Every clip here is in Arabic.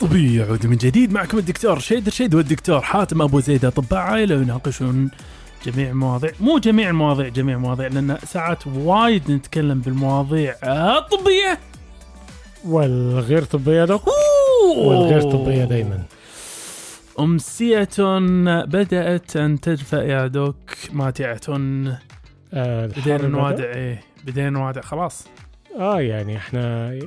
طبيعي يعود من جديد معكم الدكتور شيد رشيد والدكتور حاتم أبو زيد أطباء عائلة ويناقشون جميع المواضيع مو جميع المواضيع جميع المواضيع لأن ساعات وايد نتكلم بالمواضيع الطبية. والغير طبية دوك والغير طبية دايما. أمسية بدأت أن تدفأ يا دوك. ماتعة آه بدينا. نوادع إيه بدينا نوادع خلاص. آه يعني إحنا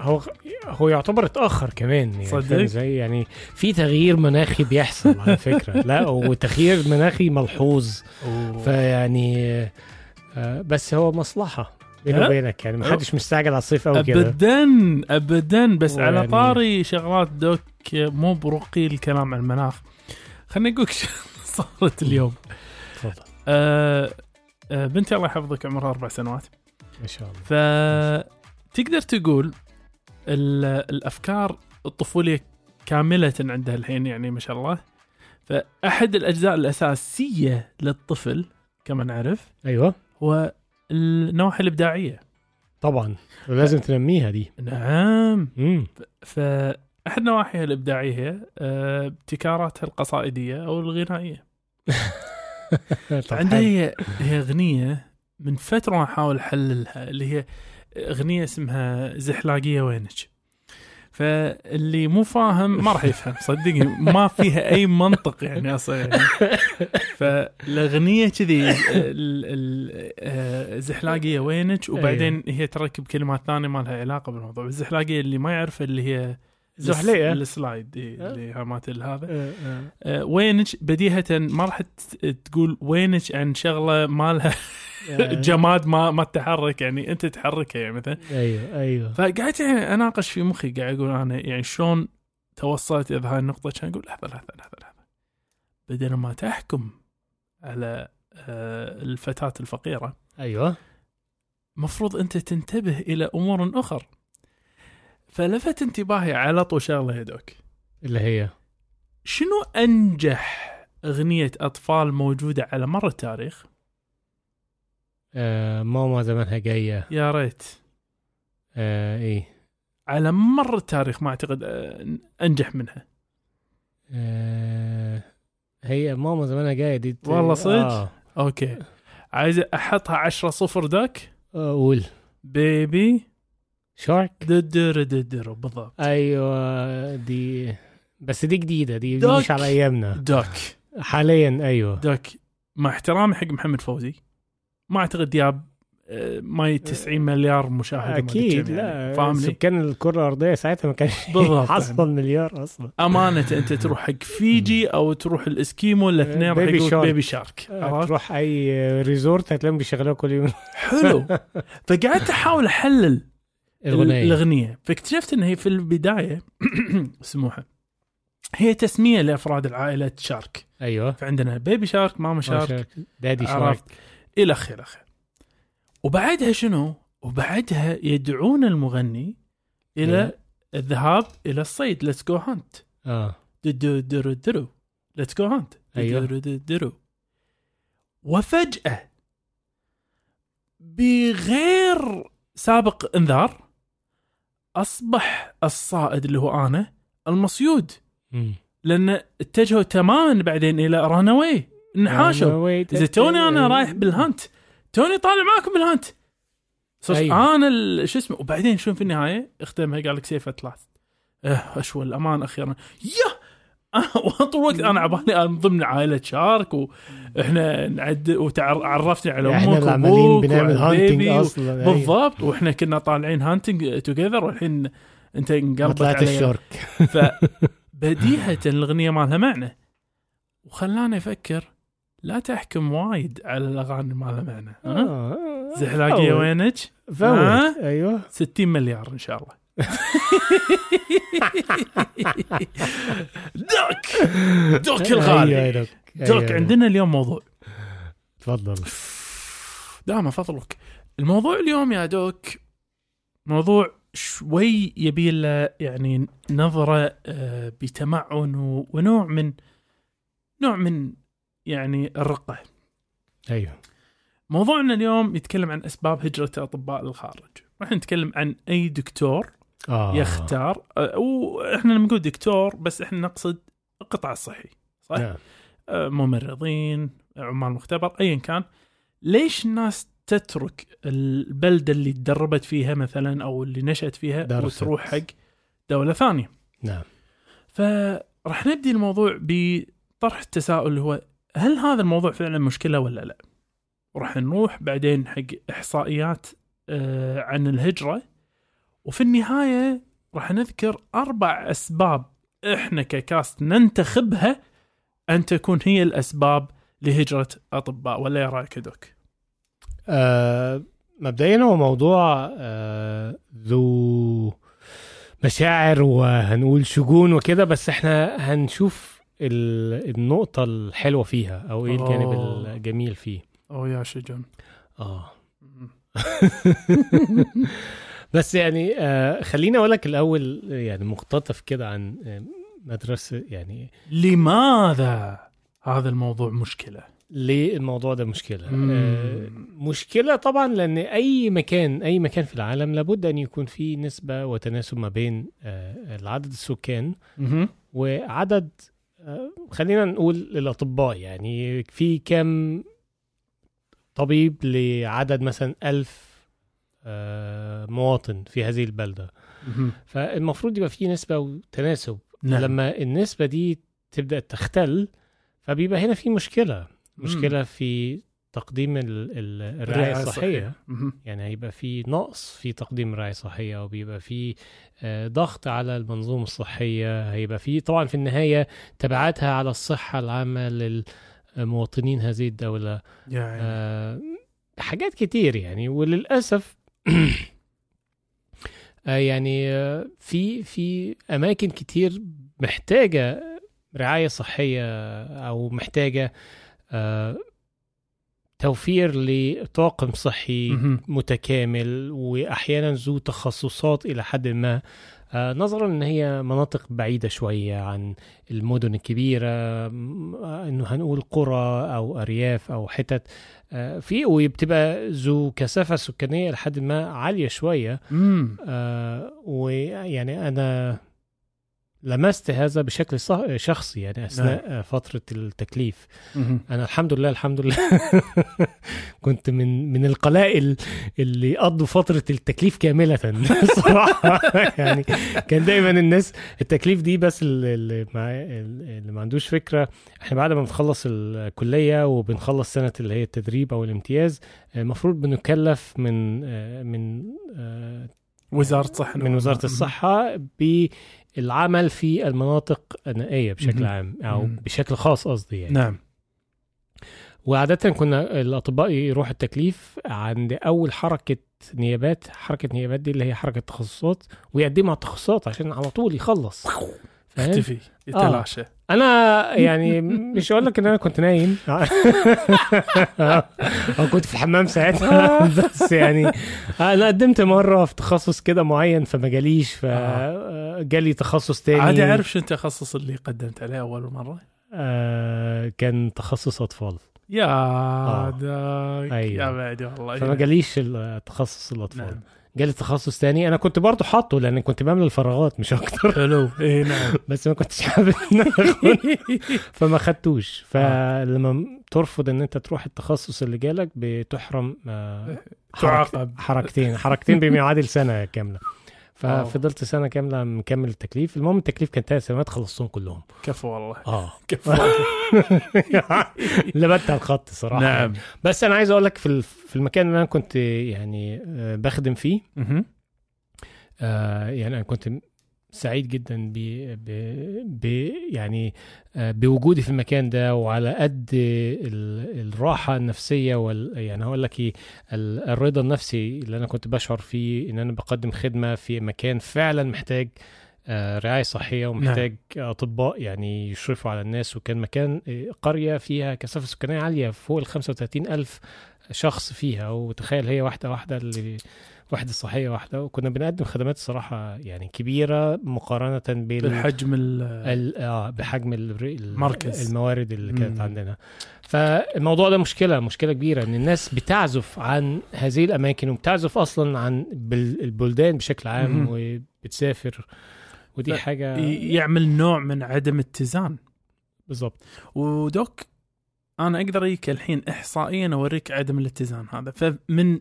هو هو يعتبر اتأخر كمان يعني صدق؟ إزاي؟ يعني في تغيير مناخي بيحصل على فكرة. لا وتغيير مناخي ملحوظ. فيعني آه بس هو مصلحة بيني ها؟ وبينك يعني ما حدش مستعجل على الصيف قوي كده. ابدا ابدا. بس على ويعني- طاري شغلات دوك مو برقي الكلام عن المناخ. خليني أقول لك صارت اليوم. تفضل. آه آه بنتي الله يحفظك عمرها أربع سنوات. ما شاء الله. فتقدر تقول ال- الأفكار الطفولية كاملة عندها الحين يعني ما شاء الله. فأحد الأجزاء الأساسية للطفل كما نعرف أيوه. هو النواحي الإبداعية. طبعا. ولازم تنميها دي. نعم. امم فأحد نواحيها الإبداعية هي آه، ابتكاراتها القصائدية أو الغنائية. عندها هي هي أغنية من فترة أحاول أحللها اللي هي أغنية اسمها زحلاقية وينك فاللي مو فاهم ما راح يفهم صدقني ما فيها أي منطق يعني أصلا يعني. فالأغنية كذي ال- ال- آه، وينك وبعدين هي تركب كلمات ثانية ما لها علاقة بالموضوع. الزحلاقية اللي ما يعرف اللي هي زحليقة. السلايد إيه، اللي مالت هذا. آه، وينك بديهة ما راح تقول وينك عن شغلة ما لها جماد ما ما تتحرك يعني أنت تحركها يعني مثلا. أيوه أيوه. فقعدت يعني أناقش في مخي قاعد أقول أنا يعني شلون توصلت إلى هاي النقطة؟ كان أقول لحظة لحظة لحظة لحظة. بدل ما تحكم على آه، الفتاة الفقيرة أيوه. مفروض أنت تنتبه إلى أمور اخر فلفت انتباهي على طول شغلة يا doc اللي هي؟ شنو أنجح أغنية أطفال موجودة على مر التاريخ؟ آه ماما زمانها جاية. يا ريت. آه إيه. على مر التاريخ ما أعتقد آه، أنجح منها. آه هي ماما زمانها جاية دي والله صدق؟ آه. okay. عايز أحطها عشرة صفر doc آه، قول. بيبي. شارك. ددر ددر بالضبط. أيوه دي بس دي جديدة دي, دي. مش على أيامنا. دوك. حاليا أيوه. دوك. مع احترامي حق محمد فوزي. ما أعتقد جاب آه، ما 90 مليار أدري أكيد يعني. لا فاهمني؟ سكان الكرة الأرضية ساعتها ما كانش بالضبط. حصل مليار أصلا. أمانة أنت تروح حق فيجي أو تروح الإسكيمو الاثنين راح بيبي شارك. بيبي شارك؟ تروح أي resort هتلاقيهم بيشغلوها كل يوم. حلو. فقعدت أحاول أحلل الأغنية. الأغنية. فاكتشفت إن هي في البداية سموحه هي تسمية لأفراد العائلة shark أيوه. فعندنا baby shark mama shark shark shark الخ الخ وبعدها شنو؟ وبعدها يدعون المغني إلى إيه. الذهاب إلى الصيد. let's go hunt آه. درو درو درو let's go hunt أيوة. درو درو درو وفجأة بغير سابق انذار أصبح الصائد اللي هو أنا المصيود. لأن اتجهوا تماما بعدين إلى run away انحاشوا إذا توني أنا رايح بال hunt توني طالع معاكم بال hunt صرت أيوة. أنا شو اسمه وبعدين شو في النهاية اختمها قال لك safe at last آه اشوى الامان أخيرا. يا! طول الوقت أنا عبالي أنا من ضمن عائلة shark وإحنا نعد وعرفتني على إحنا أمك اللي عمالين بنعمل hunting و- أصلا أيوة. بالضبط. وإحنا كنا طالعين hunting together والحين أنت انقلبت طلعت ال shark. فبديهة الأغنية ما لها معنى. وخلاني أفكر لا تحكم وايد على الأغاني ما لها معنى ها؟ آه، زحلاقيه فوت. وينك؟ فوت ها؟ أيوه 60 مليار إن شاء الله دوك دوك أيوة، الغالي دوك. دوك أيوة. عندنا اليوم موضوع تفضل دائما فضلك الموضوع اليوم يا دوك موضوع شوي يبي له يعني نظرة آه، بتمعن ونوع من نوع من يعني الرقة أيوه موضوعنا اليوم يتكلم عن أسباب هجرة الأطباء للخارج راح نتكلم عن أي دكتور آه. يختار آه، وإحنا لما نقول دكتور بس إحنا نقصد القطاع الصحي صح؟ نعم. آه، ممرضين عمال مختبر ايا كان ليش الناس تترك البلدة اللي تدربت فيها مثلا أو اللي نشأت فيها درست. وتروح حق دولة ثانية نعم فراح نبدي الموضوع بطرح التساؤل اللي هو هل هذا الموضوع فعلا مشكلة ولا لا؟ وراح نروح بعدين حق إحصائيات آه، عن الهجرة وفي النهاية راح نذكر أربع أسباب إحنا ككاست ننتخبها أن تكون هي الأسباب لهجرة أطباء ولا يا رأيك دوك؟ آه مبدئيا هو موضوع آه ذو مشاعر وهنقول شجون وكده بس إحنا هنشوف النقطة الحلوة فيها أو إيه الجانب أوه. الجميل فيه أو يا شجون آه بس يعني آه خليني أقول لك الأول يعني مقتطف كده عن آه، مدرسة يعني لماذا هذا الموضوع مشكلة؟ ليه الموضوع ده مشكلة؟ مم. آه مشكلة طبعا لأن أي مكان أي مكان في العالم لابد أن يكون في نسبة وتناسب ما بين آه العدد السكان مهم. وعدد آه خلينا نقول الأطباء يعني في كم طبيب لعدد مثلا ألف آه مواطن في هذه البلدة. فالمفروض يبقى في نسبة وتناسب نعم. لما النسبة دي تبدأ تختل فبيبقى هنا في مشكلة مشكلة في تقديم ال- ال- الرعاية الصحية. مهم. يعني هيبقى في نقص في تقديم الرعاية الصحية وبيبقى في آه، ضغط على المنظومة الصحية. هيبقى في طبعا في النهاية تبعاتها على الصحة العامة للمواطنين هذه الدولة. يعني آه، حاجات كتير يعني. وللأسف آه، يعني آه، في في أماكن كتير محتاجة رعاية صحية أو محتاجة آه، توفير لطاقم صحي مهم. متكامل وأحيانا ذو تخصصات إلى حد ما آه، نظرا إن هي مناطق بعيدة شوية عن المدن الكبيرة آه، إنه هنقول قرى أو أرياف أو حتت آه، في وبتبقى ذو كثافة سكانية لحد ما عالية شوية مم. ويعني أنا لمست هذا بشكل صح- شخصي يعني أثناء آه، فترة التكليف. مهم. أنا الحمد لله الحمد لله. كنت من من القلائل اللي قضوا فترة التكليف كاملة. صراحة يعني كان دايما الناس التكليف دي بس اللي, ما, اللي ما عندوش فكرة. إحنا بعد ما بنخلص الكلية وبنخلص سنة اللي هي التدريب أو الامتياز المفروض بنكلف من آه، من آه، وزارة الصحه من وزارة الصحة بالعمل في المناطق النائية بشكل. عام أو. بشكل خاص قصدي يعني نعم وعادة كنا الأطباء يروحوا التكليف عند أول حركة نيابات حركة نيابات دي اللي هي حركة تخصصات ويقدموا على التخصصات عشان على طول يخلص اختفي يتلاشى أنا يعني مش هقول لك إن أنا كنت نايم. أو كنت في الحمام ساعتها. بس يعني أنا قدمت مرة في تخصص كده معين فما جاليش فجالي تخصص تاني. عادي أعرف شو التخصص اللي قدمت عليه أول مرة؟ آه كان تخصص أطفال. يا آه. داك أيوة. يا بعد والله. فما جاليش التخصص الأطفال. نعم. جالي تخصص تاني. أنا كنت برضه حاطه لأن كنت بعمل الفراغات مش أكتر. حلو. اي نعم. بس ما كنتش حابب إن آخد، فما خدتوش. فلما ترفض إن أنت تروح التخصص اللي جالك بتحرم آه، تعاقب. حركتين. حركتين بما يعادل سنه كاملة. آه. ففضلت سنة كاملة مكمل التكليف. المهم التكليف كان ثلاث سنوات خلصتهم كلهم. كفو والله. آه. كفو. لبت على الخط صراحة. نعم. بس أنا عايز أقول لك في في المكان اللي أنا كنت يعني آه، بخدم فيه. آه يعني أنا كنت سعيد جدا ب ب ب يعني آه بوجودي في المكان ده وعلى قد ال- الراحة النفسية وال يعني هقول لك إيه ال- الرضا النفسي اللي أنا كنت بشعر فيه إن أنا بقدم خدمة في مكان فعلا محتاج آه رعاية صحية ومحتاج أطباء يعني يشرفوا على الناس وكان مكان آه، قرية فيها كثافة سكانية عالية فوق ال 35 ألف شخص فيها وتخيل هي واحدة واحدة اللي وحده صحية واحدة وكنا بنقدم خدمات صراحة يعني كبيرة مقارنة بال بالحجم ال- ال- آه بحجم ال- ال- مركز. الموارد اللي كانت مم. عندنا فالموضوع ده مشكلة مشكلة كبيرة إن الناس بتعزف عن هذه الأماكن وبتعزف أصلا عن بال- البلدان بشكل عام مهم. وبتسافر ودي ي- يعمل نوع من عدم اتزان بالظبط و doc أنا أقدر اجيك الحين احصائيا أوريك عدم الاتزان هذا فمن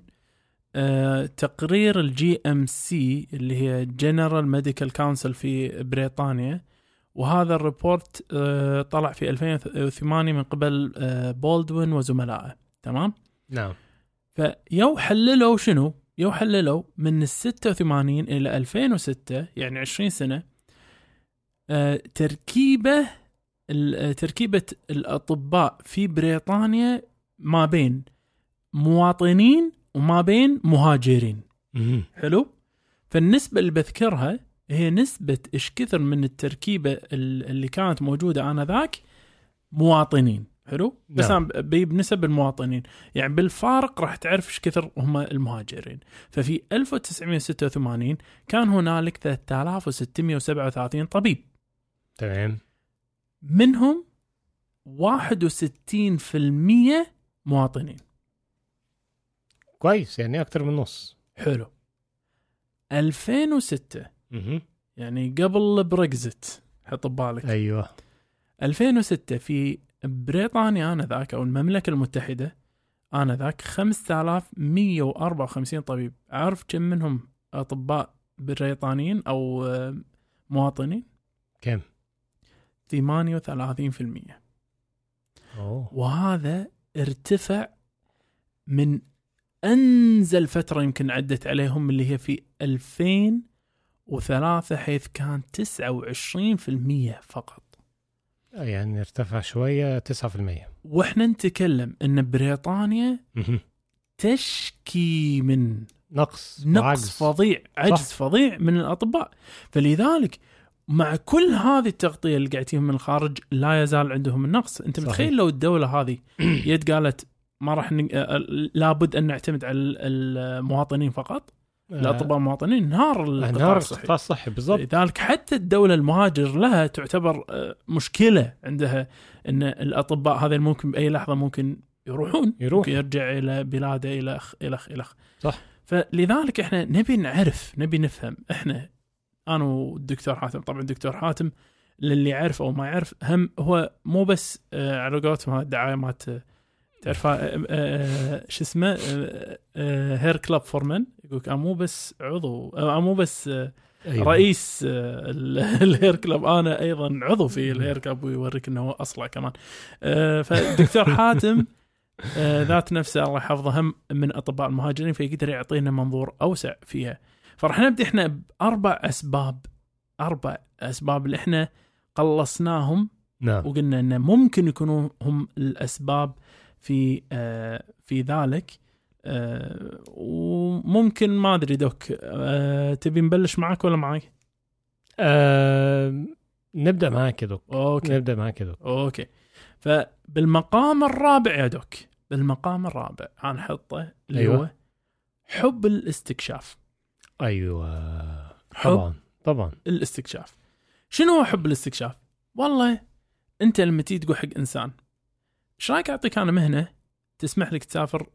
آه تقرير ال GMC اللي هي General Medical Council في بريطانيا وهذا ال report آه طلع في 2008 من قبل آه بولدوين وزملائه. تمام؟ نعم. فيو حللوا شنو؟ يو حللوا من ال 86 إلى 2006 يعني 20 سنة آه، تركيبة آه، تركيبة الأطباء في بريطانيا ما بين مواطنين وما بين مهاجرين مهم. حلو؟ فالنسبة اللي بذكرها هي نسبة إيش كثر من التركيبة ال- اللي كانت موجودة آنذاك مواطنين حلو؟ بس نعم. أنا بجيب بنسب المواطنين يعني بالفارق راح تعرف إيش كثر هم المهاجرين ففي 1986 كان هنالك 3637 طبيب تمام منهم 61% مواطنين كويس يعني أكتر من نص. حلو. 2006 مهم. يعني قبل البريكزت حط ببالك. أيوه. 2006 في بريطانيا انذاك أو المملكة المتحدة انذاك 5154 طبيب. عارف كم منهم أطباء بريطانيين أو آه، مواطنين؟ كم؟ 38% أوه. وهذا ارتفع من أنزل فترة يمكن عدت عليهم اللي هي في 2003 حيث كان 29% فقط يعني ارتفع شوية 9% وإحنا نتكلم إن بريطانيا. تشكي من نقص نقص وعجز. فظيع عجز صح. فظيع من الأطباء فلذلك مع كل هذه التغطية اللي قاعد من الخارج لا يزال عندهم النقص أنت صحيح. متخيل لو الدولة هذه يد قالت ما راح ن... آه، لابد أن نعتمد على ال- المواطنين فقط. الأطباء المواطنين انهار القطاع انهار الصحي القطاع الصحي. بالضبط. لذلك حتى الدولة المهاجر لها تعتبر آه، مشكلة عندها إن الأطباء هذا ممكن بأي لحظة ممكن يروحون. يروح. ممكن يرجع إلى بلاده إلى اخ إلى اخ إلى أخ. صح. فلذلك إحنا نبي نعرف نبي نفهم. إحنا أنا والدكتور حاتم طبعا الدكتور حاتم للي يعرف أو ما يعرف هم هو مو بس آه، على قولتهم الدعاية مالت آه، تعرف آه، آه، شو اسمه آه، آه، Hair Club for Men يقول أنا مو بس عضو آه، مو بس آه، أيوة. رئيس آه، ال- ال Hair Club أنا أيضا عضو في ال Hair Club ويوريك إنه هو أصلع كمان. آه، فالدكتور حاتم آه، ذات نفسه الله يحفظه هم من أطباء المهاجرين فيقدر يعطينا منظور أوسع فيها. فراح نبدأ إحنا بأربع أسباب أربع أسباب اللي إحنا قلصناهم نعم. وقلنا إنه ممكن يكونوا هم الأسباب في آه في ذلك. آه وممكن ما أدري دوك آه تبي نبلش معك ولا معي؟ آه نبدأ معاك يا doc. okay. نبدأ معاك يا doc. okay. فبالمقام الرابع يا doc بالمقام الرابع حنحطه اللي أيوة. هو حب الاستكشاف. أيوه. طبعا طبعا. الاستكشاف. شنو هو حب الاستكشاف؟ والله أنت لما تيجي تقول حق إنسان إيش رايك اعطيك أنا مهنة تسمح لك تسافر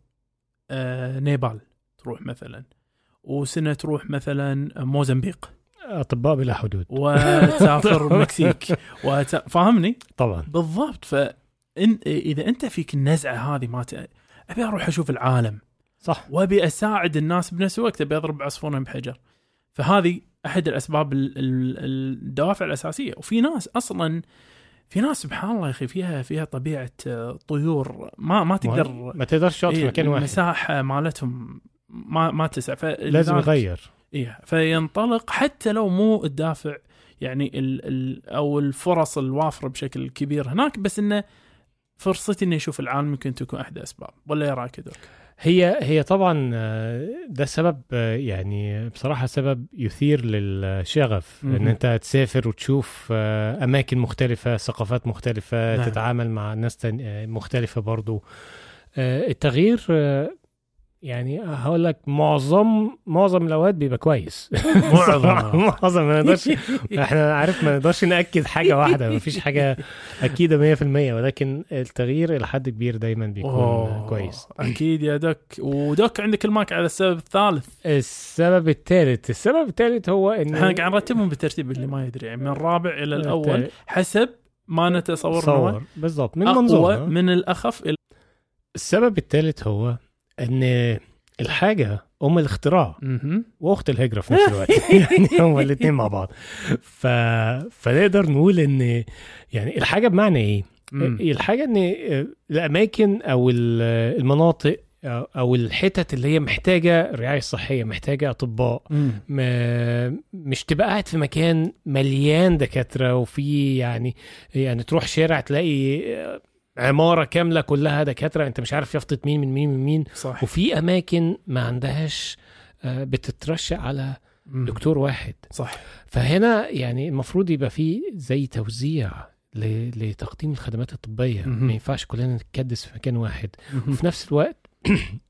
آه نيبال تروح مثلا وسنة تروح مثلا موزمبيق. أطباء بلا حدود. وتسافر المكسيك وت... فاهمني؟ طبعا. بالضبط. فإن إذا أنت فيك النزعة هذه ما ت... أبي أروح أشوف العالم. صح. وأبي أساعد الناس بنفس الوقت أبي أضرب عصفورين بحجر. فهذه أحد الأسباب ال- ال- الدوافع الأساسية. وفي ناس أصلا في ناس سبحان الله يا أخي فيها فيها طبيعة آه، طيور. ما ما تقدر ما تقدرش تقعد في إيه، مكان واحد. المساحة مالتهم ما ما تسع. لازم يغير. إيه فينطلق حتى لو مو الدافع يعني ال ال أو الفرص الوافرة بشكل كبير هناك بس إنه فرصتي إني أشوف العالم يمكن تكون احدى أسباب. ولا رأيك يا دوك؟ هي هي طبعا آه، ده سبب آه، يعني بصراحة سبب يثير للشغف مهم. ان أنت تسافر وتشوف آه، أماكن مختلفة ثقافات مختلفة نعم. تتعامل مع ناس مختلفة برضو التغيير يعني هقول لك معظم معظم الأوقات بيبقى كويس. معظم. معظم ما نقدرش إحنا عارف ما نقدرش نأكد حاجة واحدة ما فيش حاجة أكيدة 100% ولكن التغيير إلى حد كبير دايما بيكون أوه، كويس. أكيد يا دوك. ودوك عندك المايك على السبب الثالث. السبب الثالث. السبب الثالث هو إن إحنا قاعد نرتبهم بالترتيب اللي ما يدري يعني من الرابع إلى الأول. حسب ما نتصور بالضبط. من أقوى منظور من الأخف إلى السبب الثالث هو إن الحاجة أم الاختراع. وأخت الهجرة في نفس الوقت يعني هما الاثنين مع بعض ف... فنقدر نقول إن يعني الحاجة بمعنى إيه؟ مم. الحاجة إن الأماكن أو ال- المناطق أو الحتت اللي هي محتاجة رعاية صحية محتاجة أطباء. ما مش تبقى قاعد في مكان مليان دكاترة وفي يعني يعني تروح شارع تلاقي عمارة كاملة كلها دكاترة أنت مش عارف يافطة مين من مين من مين صح وفي أماكن ما عندهاش آه، بتترشق على. دكتور واحد صح فهنا يعني المفروض يبقى في زي توزيع لتقديم الخدمات الطبية. ما ينفعش كلنا نتكدس في مكان واحد. وفي نفس الوقت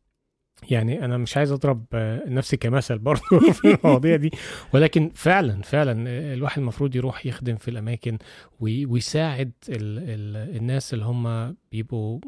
يعني أنا مش عايز أضرب آه، نفسي كمثل برضه في المواضيع دي. ولكن فعلا فعلا آه، الواحد المفروض يروح يخدم في الأماكن وي- ويساعد ال ال الناس اللي هم بيبقوا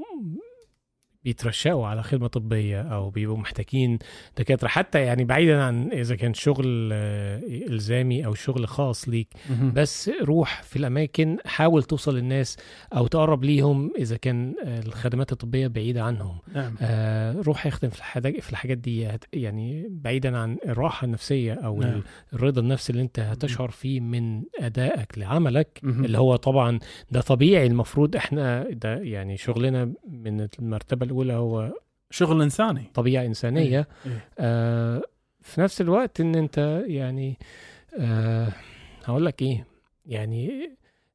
بيترشقوا على خدمة طبية أو بيبقوا محتاجين دكاترة حتى يعني بعيدا عن إذا كان شغل آه، إلزامي أو شغل خاص ليك. بس روح في الأماكن حاول توصل للناس أو تقرب ليهم إذا كان آه، الخدمات الطبية بعيدة عنهم نعم آه، روح يخدم في الحاجات في الحاجات دي يعني بعيدا عن الراحة النفسية أو نعم. الرضا النفسي اللي أنت هتشعر فيه من أدائك لعملك. اللي هو طبعا ده طبيعي المفروض إحنا ده يعني شغلنا من المرتبة الأولى هو شغل إنساني طبيعة إنسانية إيه. آه في نفس الوقت إن أنت يعني آه هقول لك إيه يعني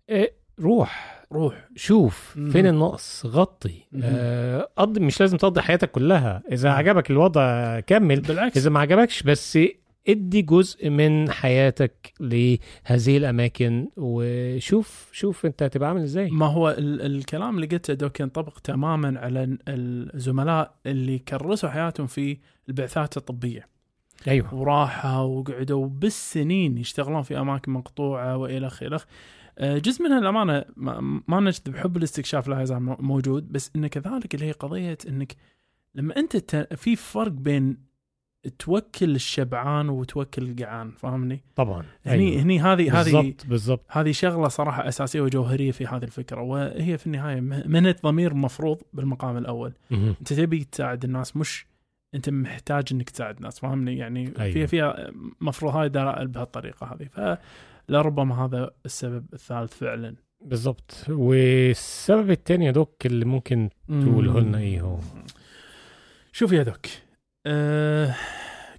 إيه روح روح شوف مهم. فين النقص غطي. آه قضي مش لازم تقضي حياتك كلها إذا نعم. عجبك الوضع كمل بالعكس إذا ما عجبكش بس ادي جزء من حياتك لهذه الأماكن وشوف شوف أنت هتبقى عامل إزاي. ما هو ال- الكلام اللي قلته دوك ينطبق تماما على ال- الزملاء اللي كرسوا حياتهم في البعثات الطبية. أيوه. وراحوا وقعدوا بالسنين يشتغلون في أماكن مقطوعة وإلى آخره. آه، جزء منها الأمانة ما, نجذب حب الاستكشاف لا يزال مو- موجود بس انه كذلك اللي هي قضية إنك لما أنت في فرق بين توكل الشبعان وتوكل الجعان فاهمني؟ طبعا هني أيوة. هني هذه هذه بالضبط بالضبط هذه شغلة صراحة أساسية وجوهرية في هذه الفكرة وهي في النهاية م- منة ضمير مفروض بالمقام الأول. أنت تبي تساعد الناس مش أنت محتاج إنك تساعد الناس فاهمني يعني أيوة. فيها فيها مفروض هاي دلائل بهالطريقة هذه فلربما هذا السبب الثالث فعلا بالظبط والسبب التاني يا دوك اللي ممكن تقوله لنا إيه هو شوف يا دوك أه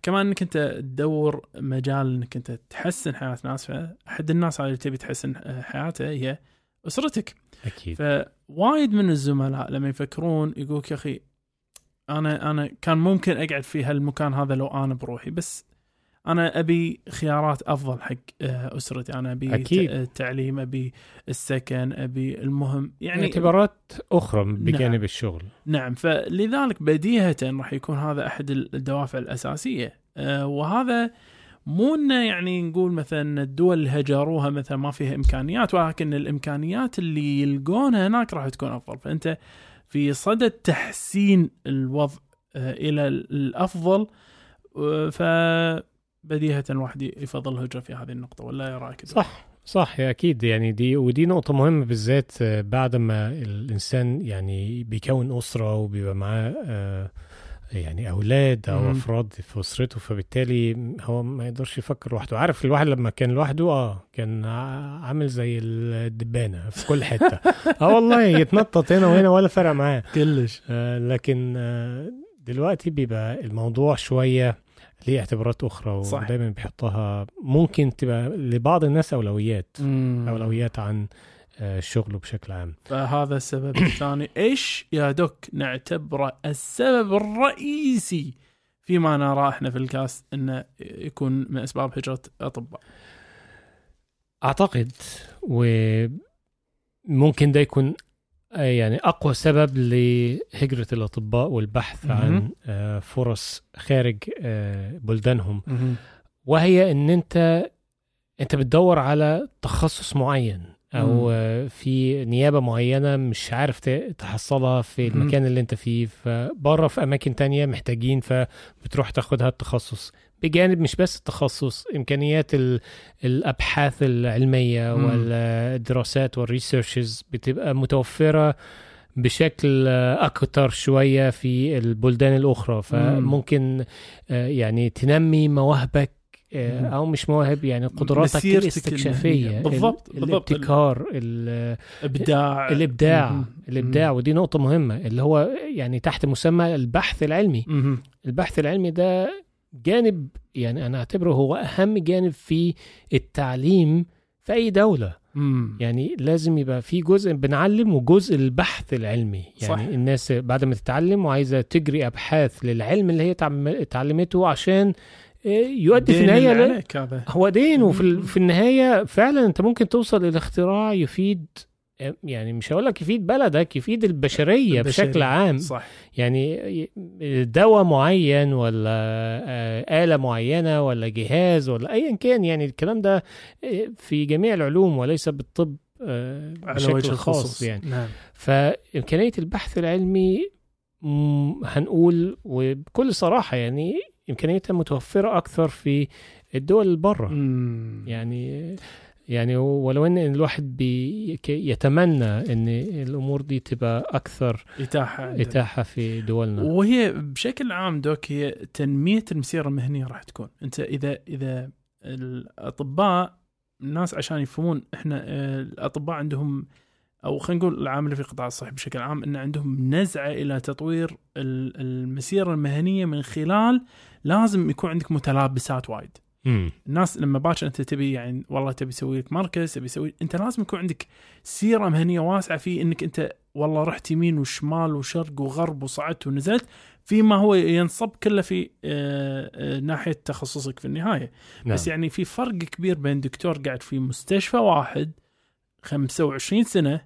كمان إنك أنت تدور مجال إنك أنت تحسن حياة ناس فأحد الناس اللي تبي تحسن حياته هي أسرتك. أكيد. فوايد من الزملاء لما يفكرون يقولك يا أخي أنا أنا كان ممكن أقعد في هالمكان هذا لو أنا بروحي بس أنا أبي خيارات أفضل حق آه، أسرتي. أنا أبي أكيد. ت- التعليم أبي السكن أبي المهم. يعني اعتبارات أخرى بجانب الشغل. نعم. فلذلك بديهة راح يكون هذا أحد الدوافع الأساسية. آه، وهذا مو انه يعني نقول مثلا الدول اللي هجروها مثلا ما فيها إمكانيات ولكن الإمكانيات اللي يلقونها هناك راح تكون أفضل. فأنت في صدد تحسين الوضع آه، إلى الأفضل آه، فبديهة الواحد يفضل الهجرة في هذه النقطة ولا يا رأيك؟ صح صح يا أكيد. يعني دي ودي نقطة مهمة بالذات آه، بعد ما الإنسان يعني بيكون أسرة وبيبقى معاه آه، يعني أولاد أو مم. أفراد في أسرته فبالتالي هو ما يقدرش يفكر لوحده. عارف الواحد لما كان لوحده آه كان عامل زي الدبانة في كل حتة. آه والله يتنطط هنا وهنا ولا فرق معاه. كلش. آه، لكن آه، دلوقتي بيبقى الموضوع شوية ليه اعتبارات أخرى صح. ودايما بيحطها. ممكن تبقى لبعض الناس أولويات أولويات عن آه، الشغل بشكل عام. فهذا السبب الثاني. إيش يا دوك نعتبره السبب الرئيسي فيما نراه إحنا في الكاست إنه يكون من أسباب هجرة أطباء؟ أعتقد وممكن ده يكون يعني أقوى سبب لهجرة الأطباء والبحث. عن آه، فرص خارج آه، بلدانهم وهي إن أنت أنت بتدور على تخصص معين أو مم. في نيابة معينة مش عارف تحصلها في مم. المكان اللي أنت فيه فبره في أماكن تانية محتاجين فبتروح تاخدها التخصص بجانب مش بس التخصص إمكانيات ال- الأبحاث العلمية مم. والدراسات والريسيرشز بتبقى متوفرة بشكل أكتر شوية في البلدان الأخرى فممكن آه، يعني تنمي مواهبك آه،. أو مش مواهب يعني قدراتك الاستكشافية. بالضبط، ال- بالضبط. الابتكار ال- ابداع الإبداع مهم. الإبداع ودي نقطة مهمة اللي هو يعني تحت مسمى البحث العلمي. البحث العلمي ده جانب يعني أنا أعتبره هو أهم جانب في التعليم في أي دولة مم. يعني لازم يبقى في جزء بنعلم وجزء البحث العلمي يعني صح. الناس بعد ما تتعلم وعايزة تجري أبحاث للعلم اللي هي اتعلمته عشان آه، يؤدي في النهاية هو دين وفي. في النهاية فعلا أنت ممكن توصل إلى اختراع يفيد يعني مش هقول لك يفيد بلدك يفيد البشرية, البشرية. بشكل عام. صح. يعني دواء معين ولا آه، آلة معينة ولا جهاز ولا أيا كان يعني الكلام ده آه، في جميع العلوم وليس بالطب آه، بشكل خاص الخصوص. يعني. نعم. فإمكانية البحث العلمي هنقول وبكل صراحة يعني إمكانيتها متوفرة أكثر في الدول اللي بره. يعني يعني ولو إن الواحد يتمنى إن الأمور دي تبقى أكثر إتاحة عندنا. إتاحة في دولنا. وهي بشكل عام دوك هي تنمية المسيرة المهنية راح تكون. أنت إذا إذا الأطباء الناس عشان يفهمون إحنا آه، الأطباء عندهم أو خلينا نقول العامله في قطاع الصحه بشكل عام إن عندهم نزعة إلى تطوير ال- المسيرة المهنية من خلال لازم يكون عندك متلابسات وايد. مم. الناس لما باكر انت تبي يعني والله تبي تسوي لك مركز تبي تسوي انت لازم يكون عندك سيرة مهنية واسعة في انك انت والله رحت يمين وشمال وشرق وغرب وصعدت ونزلت فيما هو ينصب كله في آه، آه، ناحية تخصصك في النهاية نعم. بس يعني في فرق كبير بين دكتور قاعد في مستشفى واحد 25 سنة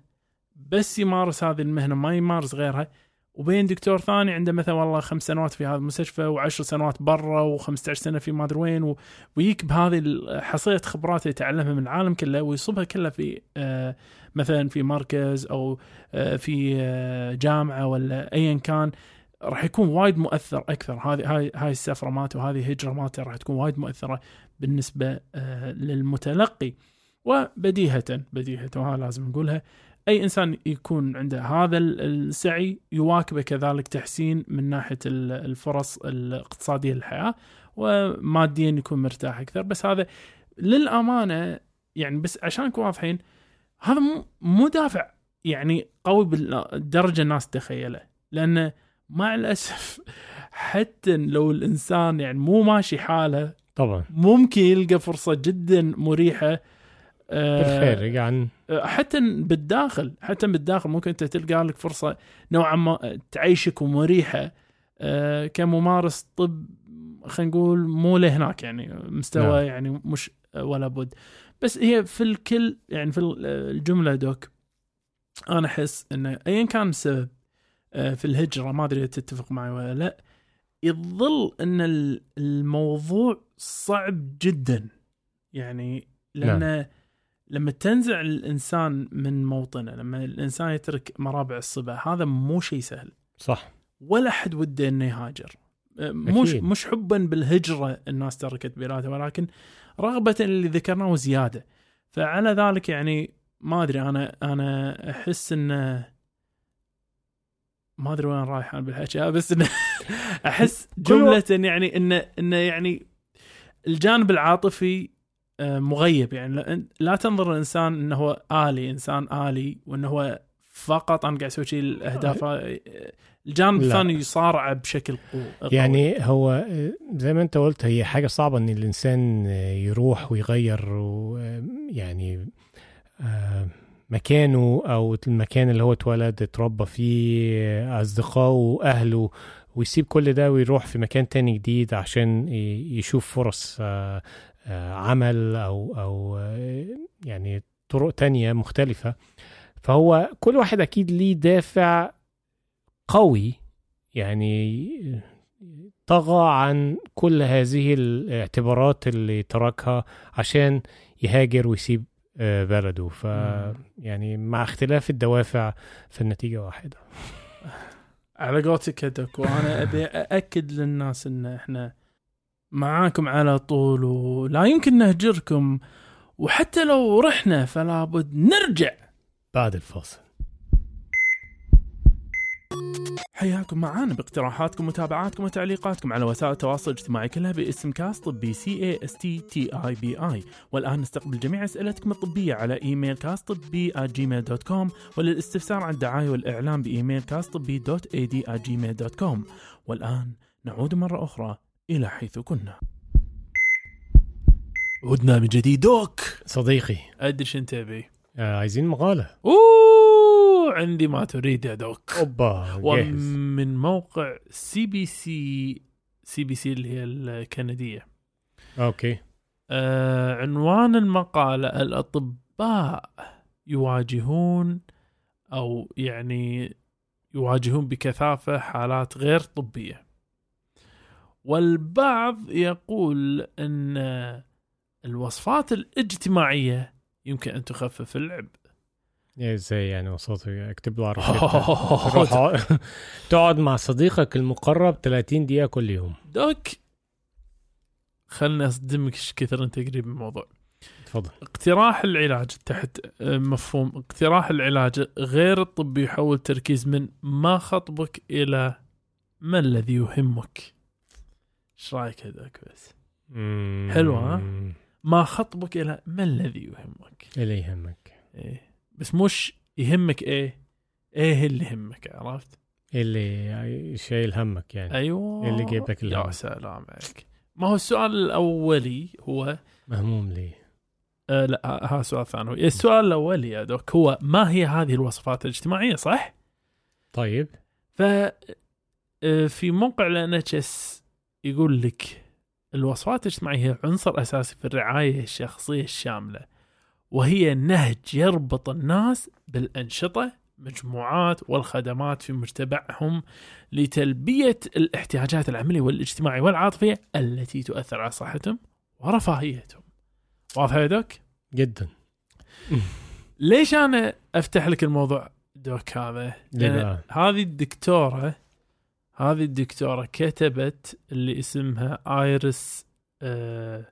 بس يمارس هذه المهنة ما يمارس غيرها وبين دكتور ثاني عنده مثلا والله خمس سنوات في هذا المستشفى وعشر سنوات برا و15 سنة في ما أدري وين. ويك بهذه حصيلة خبرات يتعلمها من العالم كله ويصبها كلها في آه، مثلا في مركز أو آه، في آه، جامعة ولا ايا كان راح يكون وايد مؤثر أكثر هذه هاي هاي السفرة مالته وهذه الهجرة مالته راح تكون وايد مؤثرة بالنسبة للمتلقي وبديهة بديهة وها لازم نقولها أي إنسان يكون عنده هذا ال- السعي يواكبه كذلك تحسين من ناحية ال- الفرص الاقتصادية للحياة وماديا يكون مرتاح أكثر. بس هذا للأمانة يعني بس عشان نكون واضحين هذا مو مو دافع يعني قوي بالدرجة الناس تتخيله لأن مع الأسف حتى لو الإنسان يعني مو ماشي حاله طبعا. ممكن يلقى فرصة جدا مريحة آه، بالخارج عن حتى بالداخل حتى بالداخل ممكن أنت تلقى لك فرصة نوعا ما تعيشك ومريحة آه، كممارس طب خلينا نقول مو لهناك يعني مستوى نعم. يعني مش ولا بد بس هي في الكل يعني في الجملة دوك أنا أحس انه ايا كان السبب آه، في الهجرة ما أدري تتفق معي ولا لا يظل إن ال- الموضوع صعب جدا يعني لأن نعم. لما تنزع الإنسان من موطنه لما الإنسان يترك مرابع الصبا هذا مو شيء سهل. صح. ولا حد وده إنه يهاجر. مش أكيد. مش حبا بالهجرة الناس تركت بلادها ولكن رغبة اللي ذكرناه زيادة. فعلى ذلك يعني ما أدري أنا أنا أحس إنه ما أدري وين رايح أنا بالحكي بس إنه أحس جملة يعني إنه إنه يعني الجانب العاطفي مغيب يعني لا- تنظر الإنسان إنه هو آلي إنسان آلي وإنه هو فقط أنا قاعد أسوي شيء الأهداف آه، الجانب. الثاني يصارع بشكل قوي. يعني هو آه، زي ما أنت قلت هي حاجة صعبة إن الإنسان آه، يروح ويغير و- آه، يعني آه، مكانه أو المكان اللي هو اتولد اتربى فيه آه، أصدقائه واهله ويسيب كل ده ويروح في مكان تاني جديد عشان يشوف فرص آه، آه، عمل أو أو آه، يعني طرق تانية مختلفة. فهو كل واحد أكيد ليه دافع قوي يعني طغى عن كل هذه الاعتبارات اللي تركها عشان يهاجر ويسيب آه، بلده. ف يعني مع اختلاف الدوافع في النتيجة واحدة. على قولتك يا doc وأنا أبي أأكد للناس إن إحنا معاكم على طول ولا يمكن نهجركم وحتى لو رحنا فلا بد نرجع. بعد الفاصل. حياكم معانا باقتراحاتكم ومتابعاتكم وتعليقاتكم على وسائل التواصل الاجتماعي كلها باسم cast طبي C A S T T E B I والآن نستقبل جميع أسئلتكم الطبية على email cast طبي Gmail dot com وللاستفسار عن الدعاية والإعلان ب email cast طبي dot A D Gmail dot com والآن نعود مرة أخرى إلى حيث كنا. عدنا من جديد. doc! صديقي. أدري شو أنت تبي آه عايزين مقالة. أوه! عندي ما تريد يا doc. جاهز. ومن موقع CBC CBC اللي هي الكندية. okay. آه عنوان المقالة الأطباء يواجهون أو يعني يواجهون بكثافة حالات غير طبية. والبعض يقول إن الوصفات الاجتماعية يمكن أن تخفف العبء إزاي يعني وصلت اكتب له روح. تقعد مع صديقك المقرب 30 دقيقة كل يوم. دوك خلني أصدمك إيش كثر أنت قريب من الموضوع. اتفضل اقتراح العلاج تحت آه، مفهوم. اقتراح العلاج غير الطبي يحول تركيز من ما خطبك إلى ما الذي يهمك؟ إيش رايك هذاك بس مم. حلوة، ها؟ ما خطبك إلى ما الذي يهمك؟ اللي يهمك. إيه. بس مش يهمك إيه؟ إيه اللي يهمك عرفت؟ اللي شايل همك يعني. أيوه. اللي جايب لك يا الهم سلام عليك. ما هو السؤال الأولي هو؟ مهموم ليه آه لا ها سؤال ثاني السؤال الأولي يا دوك هو ما هي هذه الوصفات الاجتماعية صح؟ طيب. ف آه، في موقع ال NHS يقول لك الوصفات الاجتماعيه هي عنصر أساسي في الرعاية الشخصية الشاملة وهي نهج يربط الناس بالأنشطة مجموعات والخدمات في مجتمعهم لتلبية الاحتياجات العملية والاجتماعية والعاطفية التي تؤثر على صحتهم ورفاهيتهم. واضح يا دوك؟ جدا ليش أنا أفتح لك الموضوع دوك هذا؟ هذه الدكتورة هذه الدكتورة كتبت اللي اسمها آيرس آه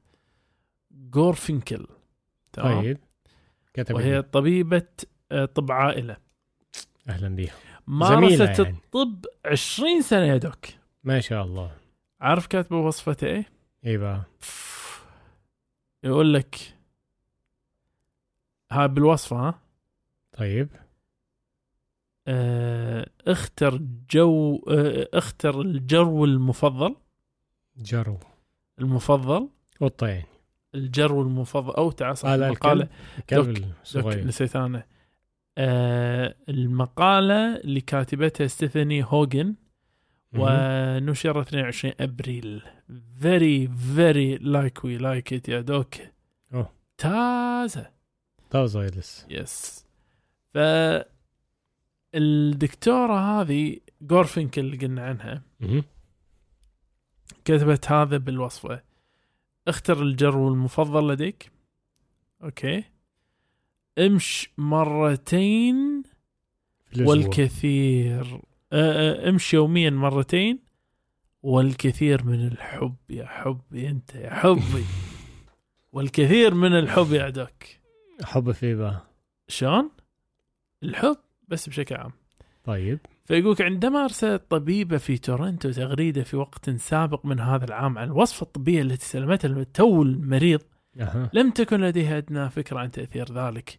جورفينكل تمام؟ طيب. كتب وهي طبيبة آه طب عائلة. أهلا بيها. مارست يعني. الطب 20 سنة يا doc. ما شاء الله. عارف كاتبه وصفته إيه؟ إيه بقى؟ يقول لك ها بالوصفة ها؟ طيب. اختر جو آه، اختر الجرو المفضل. جرو. المفضل. يعني الجرو المفضل. أو تعال آه المقالة. الكلب نسيت أنا. آه المقالة اللي كاتبتها ستيفاني هوجن. ونشر 22 أبريل. very very like we like it يا doc. تازة. طازة yes yes ف الدكتورة هذه جورفينكل اللي قلنا عنها. كتبت هذا بالوصفة. اختر الجرو المفضل لديك. okay. امش مرتين. والكثير. امش يوميا مرتين والكثير من الحب يا حبي أنت يا حبي والكثير من الحب يا doc حب في بقى شلون؟ الحب؟ بس بشكل عام. طيب. فيقولك عندما أرسلت طبيبة في تورنتو تغريدة في وقت سابق من هذا العام عن الوصفة الطبية التي سلمتها تو المريض أها. لم تكن لديها أدنى فكرة عن تأثير ذلك.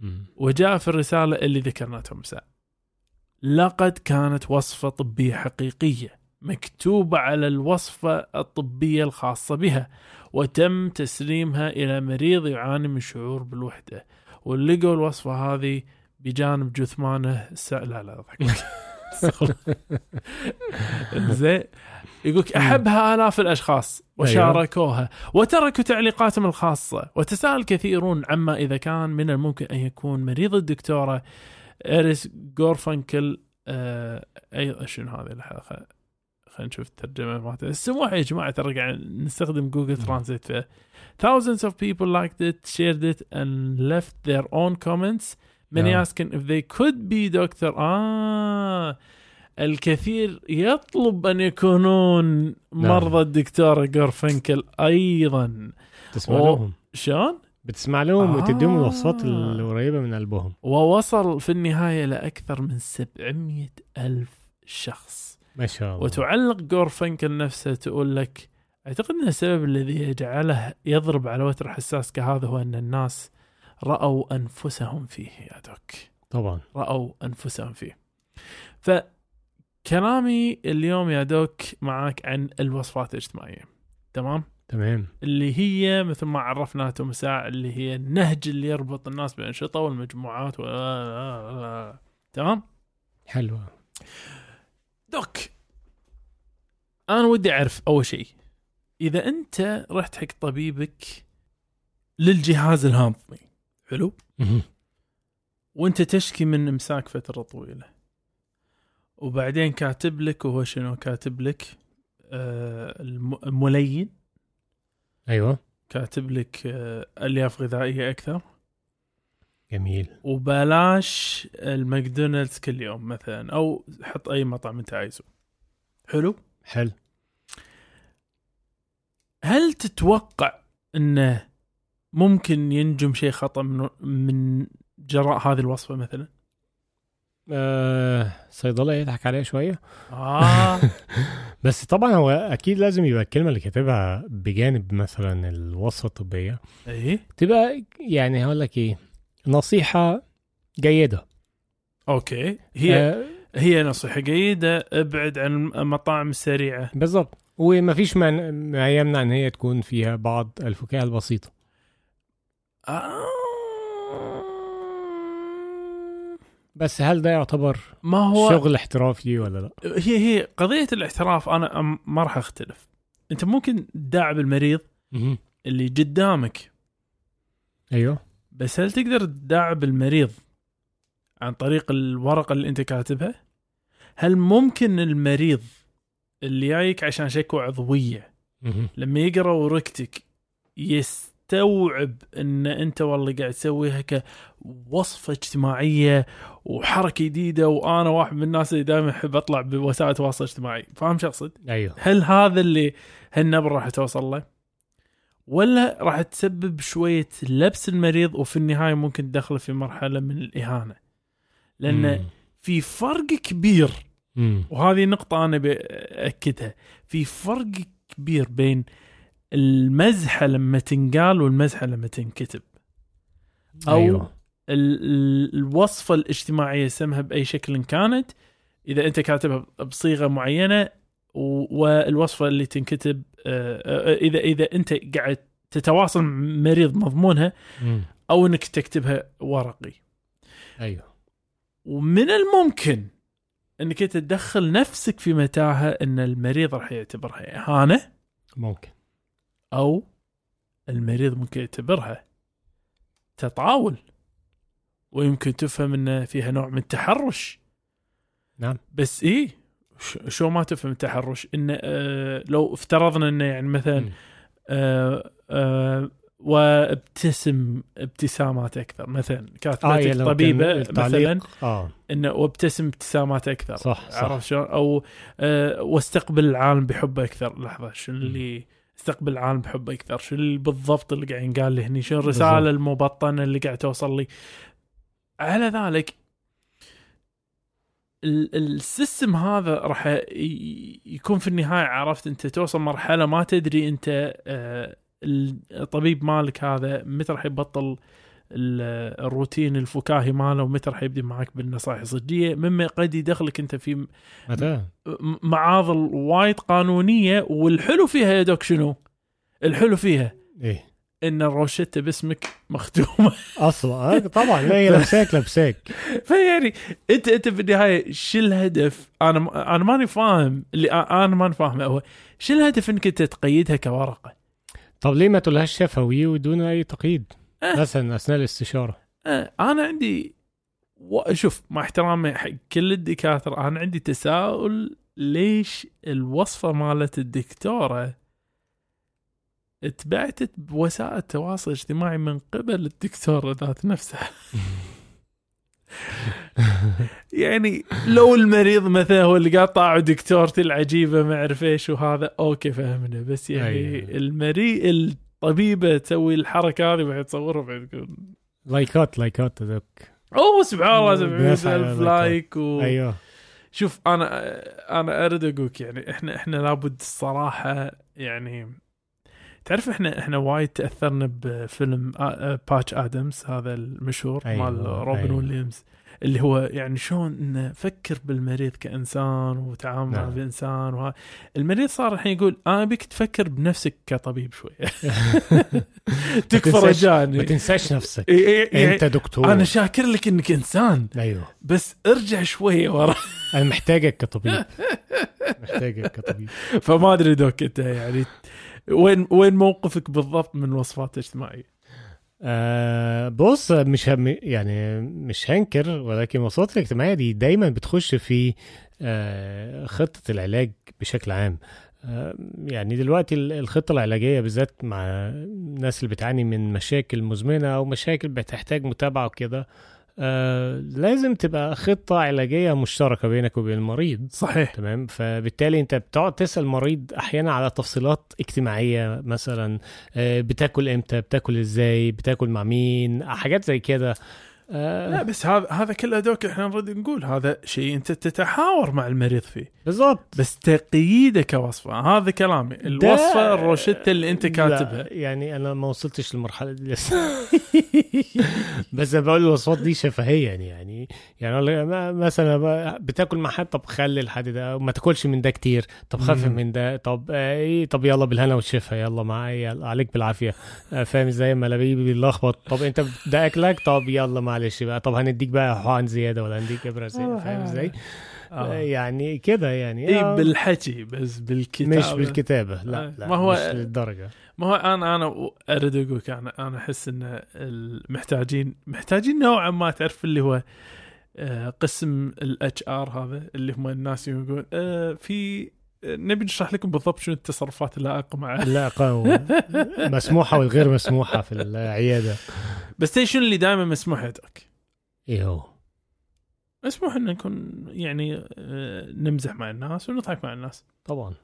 مم. وجاء في الرسالة اللي ذكرناها مساء. لقد كانت وصفة طبية حقيقية مكتوبة على الوصفة الطبية الخاصة بها وتم تسليمها إلى مريض يعاني من شعور بالوحدة. ولقوا الوصفة هذه بجانب جثمانه الس... لا لا ضحك. زين. يقولك أحبها آلاف الأشخاص وشاركوها وتركوا تعليقاتهم الخاصة. وتساءل كثيرون عما إذا كان من الممكن أن يكون مريض الدكتورة اريس جورفنكل آه اي شنو هذه الحلقة؟ خلينا نشوف الترجمة مالتها السموح يا جماعة ترى قاعد نستخدم جوجل ترانزيت ف thousands of people liked it shared it and left their own comments. Many نعم. asking if they could be doctor آه الكثير يطلب أن يكونون مرضى الدكتوره جورفنكل أيضا تسمع. لهم شلون؟ بتسمع لهم آه. وتديهم الوصفات القريبة من قلبهم ووصل في النهاية لأكثر من 700 ألف شخص ما شاء الله وتعلق جورفنكل نفسه تقول لك أعتقد ان السبب الذي يجعله يضرب على وتر حساس كهذا هو أن الناس رأوا أنفسهم فيه يا دوك. طبعا. رأوا أنفسهم فيه. فكلامي اليوم يا دوك معاك عن الوصفات الاجتماعية. تمام؟ تمام. اللي هي مثل ما عرفنا مساء اللي هي النهج اللي يربط الناس بالانشطه والمجموعات و... تمام؟ حلوة. دوك أنا ودي أعرف أول شيء إذا أنت رحت حق طبيبك للجهاز الهضمي حلو. وانت تشكي من امساك فترة طويلة. وبعدين كاتب لك وهو شنو كاتب لك؟ آه الم- الملين. أيوه. كاتب لك آه ألياف غذائية أكثر. جميل. وبلاش الماكدونالدز كل يوم مثلا أو حط أي مطعم أنت عايزه. حلو؟ حلو. هل تتوقع إنه ممكن ينجم شيء خطأ من, من جراء هذه الوصفة مثلا؟ آه صيدلة يضحك عليها شوية. آه. بس طبعا هو أكيد لازم يبقى الكلمة اللي كاتبها بجانب مثلا الوصفة الطبية. إيه؟ تبقى يعني هقول لك إيه نصيحة جيدة. أوكي. هي آه هي نصيحة جيدة أبعد عن المطاعم السريعة. بالظبط ومفيش ما يمنع إن هي تكون فيها بعض الفكاهة البسيطة. آه بس هل ده يعتبر ما هو شغل احترافي ولا لا؟ هي هي قضية الاحتراف أنا ما راح أختلف. أنت ممكن تداعب المريض. اللي قدامك. أيوه. بس هل تقدر تداعب المريض عن طريق الورقة اللي أنت كاتبها؟ هل ممكن المريض اللي جايك عشان شكوى عضوية. لما يقرأ ورقتك يستوعب إن أنت والله قاعد تسويها كوصفه اجتماعية وحركة جديدة وأنا واحد من الناس اللي دائما أحب أطلع بوسائل التواصل الاجتماعي فاهم شو أقصد؟ أيوه هل هذا اللي هالنبرة راح توصل له؟ ولا راح تسبب شوية لبس المريض وفي النهاية ممكن تدخله في مرحلة من الإهانة؟ لأن مم. في فرق كبير مم. وهذه نقطة أنا بأكدها في فرق كبير بين المزحة لما تنقال والمزحة لما تنكتب. أو أيوه. ال- ال- الوصفة الاجتماعية سمها بأي شكل كانت إذا أنت كاتبها بصيغة معينة و- والوصفة اللي تنكتب آه، آه، إذا إذا أنت قاعد تتواصل مع مريض مضمونها. أو أنك تكتبها ورقي. أيوه. ومن الممكن إنك انت تدخل نفسك في متاهة إن المريض راح يعتبرها إهانة. ممكن. أو المريض ممكن يعتبرها تطاول ويمكن تفهم إن فيها نوع من التحرش. نعم. بس إيه ش- شو ما تفهم التحرش انه آه لو افترضنا إنه يعني مثلا. آه آه وابتسم ابتسامات أكثر. مثلا آه لك يعني طبيبة مثلا آه. انه وابتسم ابتسامات أكثر. صح صح. عرفت شلون؟ أو آه واستقبل العالم بحب أكثر. لحظة شنو اللي استقبل العالم بحب أكثر اللي بالضبط اللي قاعد ينقال لي هني؟ شنو الرسالة. المبطنة اللي قاعد توصل لي؟ على ذلك ال- السيستم هذا راح يكون في النهاية عرفت أنت؟ توصل مرحلة ما تدري أنت آه، الطبيب مالك هذا متى راح يبطل ال- الروتين الفكاهي ماله ومتى راح يبدي معك بالنصائح الصجية مما قد يدخلك أنت في معاضل وايد قانونية والحلو فيها يا دوك شنو؟ الحلو فيها إيه إن الروشتة باسمك مختومة أصلا آه، طبعا لا هي لابساك لابساك فيعني انت أنت بالنهايه شو الهدف؟ أنا أنا ماني فاهم اللي أنا ماني فاهم هو شو الهدف إنك أنت تقيدها كورقة؟ طب ليه ما تقولهاش شفوي ودون أي تقييد. مثلا أثناء الاستشارة آه، أنا عندي. شوف مع احترامي حق كل الدكاترة أنا عندي تساؤل ليش الوصفة مالت الدكتورة اتبعتت بوسائل التواصل الاجتماعي من قبل الدكتورة ذات نفسها يعني لو المريض مثلا هو اللي طاعوا دكتورتي العجيبة ما أعرف إيش وهذا أوكي فهمنا بس يعني أيوة. الطبيبه تسوي الحركة هذه بعد تصورها بعد تقول لايكات لايكات هذوك أوه سبحان الله 700 الناس على ألف لايكات. لايك و... أيوه شوف أنا أنا أريد أقولك يعني إحنا إحنا لابد الصراحة يعني تعرف إحنا إحنا وايد تأثرنا بفيلم Patch Adams هذا المشهور أيوة، مال روبن أيوة. ويليامز اللي هو يعني شلون إنه فكر بالمريض كإنسان وتعامل نعم. بإنسان وها المريض صار الحين يقول أنا ابيك تفكر بنفسك كطبيب شوية تكفى رجاني ما تنساش نفسك. إيه- إيه- يعني أنت دكتور. أنا شاكر لك إنك إنسان. أيوه. بس ارجع شوية ورا. أنا محتاجك كطبيب. محتاجك كطبيب. فما أدري دوك أنت يعني وين وين موقفك بالضبط من الوصفات الاجتماعية؟ آه بص مش هم يعني مش هنكر ولكن الوساطة الاجتماعية دي دايما بتخش في آه خطة العلاج بشكل عام. آه يعني دلوقتي ال- الخطة العلاجية بالذات مع الناس اللي بتعاني من مشاكل مزمنة أو مشاكل بتحتاج متابعة وكده آه لازم تبقى خطة علاجية مشتركة بينك وبين المريض. صحيح. تمام؟ فبالتالي انت بتقعد تسأل المريض أحيانا على تفصيلات اجتماعية مثلا آه، بتاكل إمتى بتاكل إزاي بتاكل مع مين حاجات زي كده. آه، لا بس هذا هذا كله دوك إحنا نريد نقول. هذا شيء أنت تتحاور مع المريض فيه. بالظبط بس تقييده كوصفة. هذا كلامي. الوصفة الروشتة اللي أنت كاتبها. يعني أنا ما وصلتش للمرحلة دي. لسه بس أنا بقول الوصفات دي شفهيا يعني. يعني مثلا بتاكل مع حد طب خلي الحد ده. ما تاكلش من ده كتير. طب خفف. من ده. طب إيه طب يلا بالهنا والشفا. يلا معايا. عليك بالعافية. آه، فاهم إزاي؟ ما لبيبي بيلخبط. طب أنت ده أكلك؟ طب يلا معلش بقى. طب هنديك بقى حقن زيادة ولا هنديك إبرة زياده فاهم إزاي؟ آه، آه. يعني كده يعني. اي آه، بالحكي بس بالكتابة. مش بالكتابة لا, آه، لا ما هو- مش للدرجة. ما هو أنا أنا أريد أقول لك أنا أنا أحس إن محتاجين محتاجين نوعا ما تعرف اللي هو آه، قسم ال HR هذا اللي هم الناس يقول آه، في آه، نبي نشرح لكم بالضبط شنو التصرفات اللائقة مع لا قو مسموحة والغير مسموحة في العيادة. بس شنو اللي دائما مسموح يدرك هو. مسموح إن نكون يعني آه، نمزح مع الناس ونضحك مع الناس. طبعا.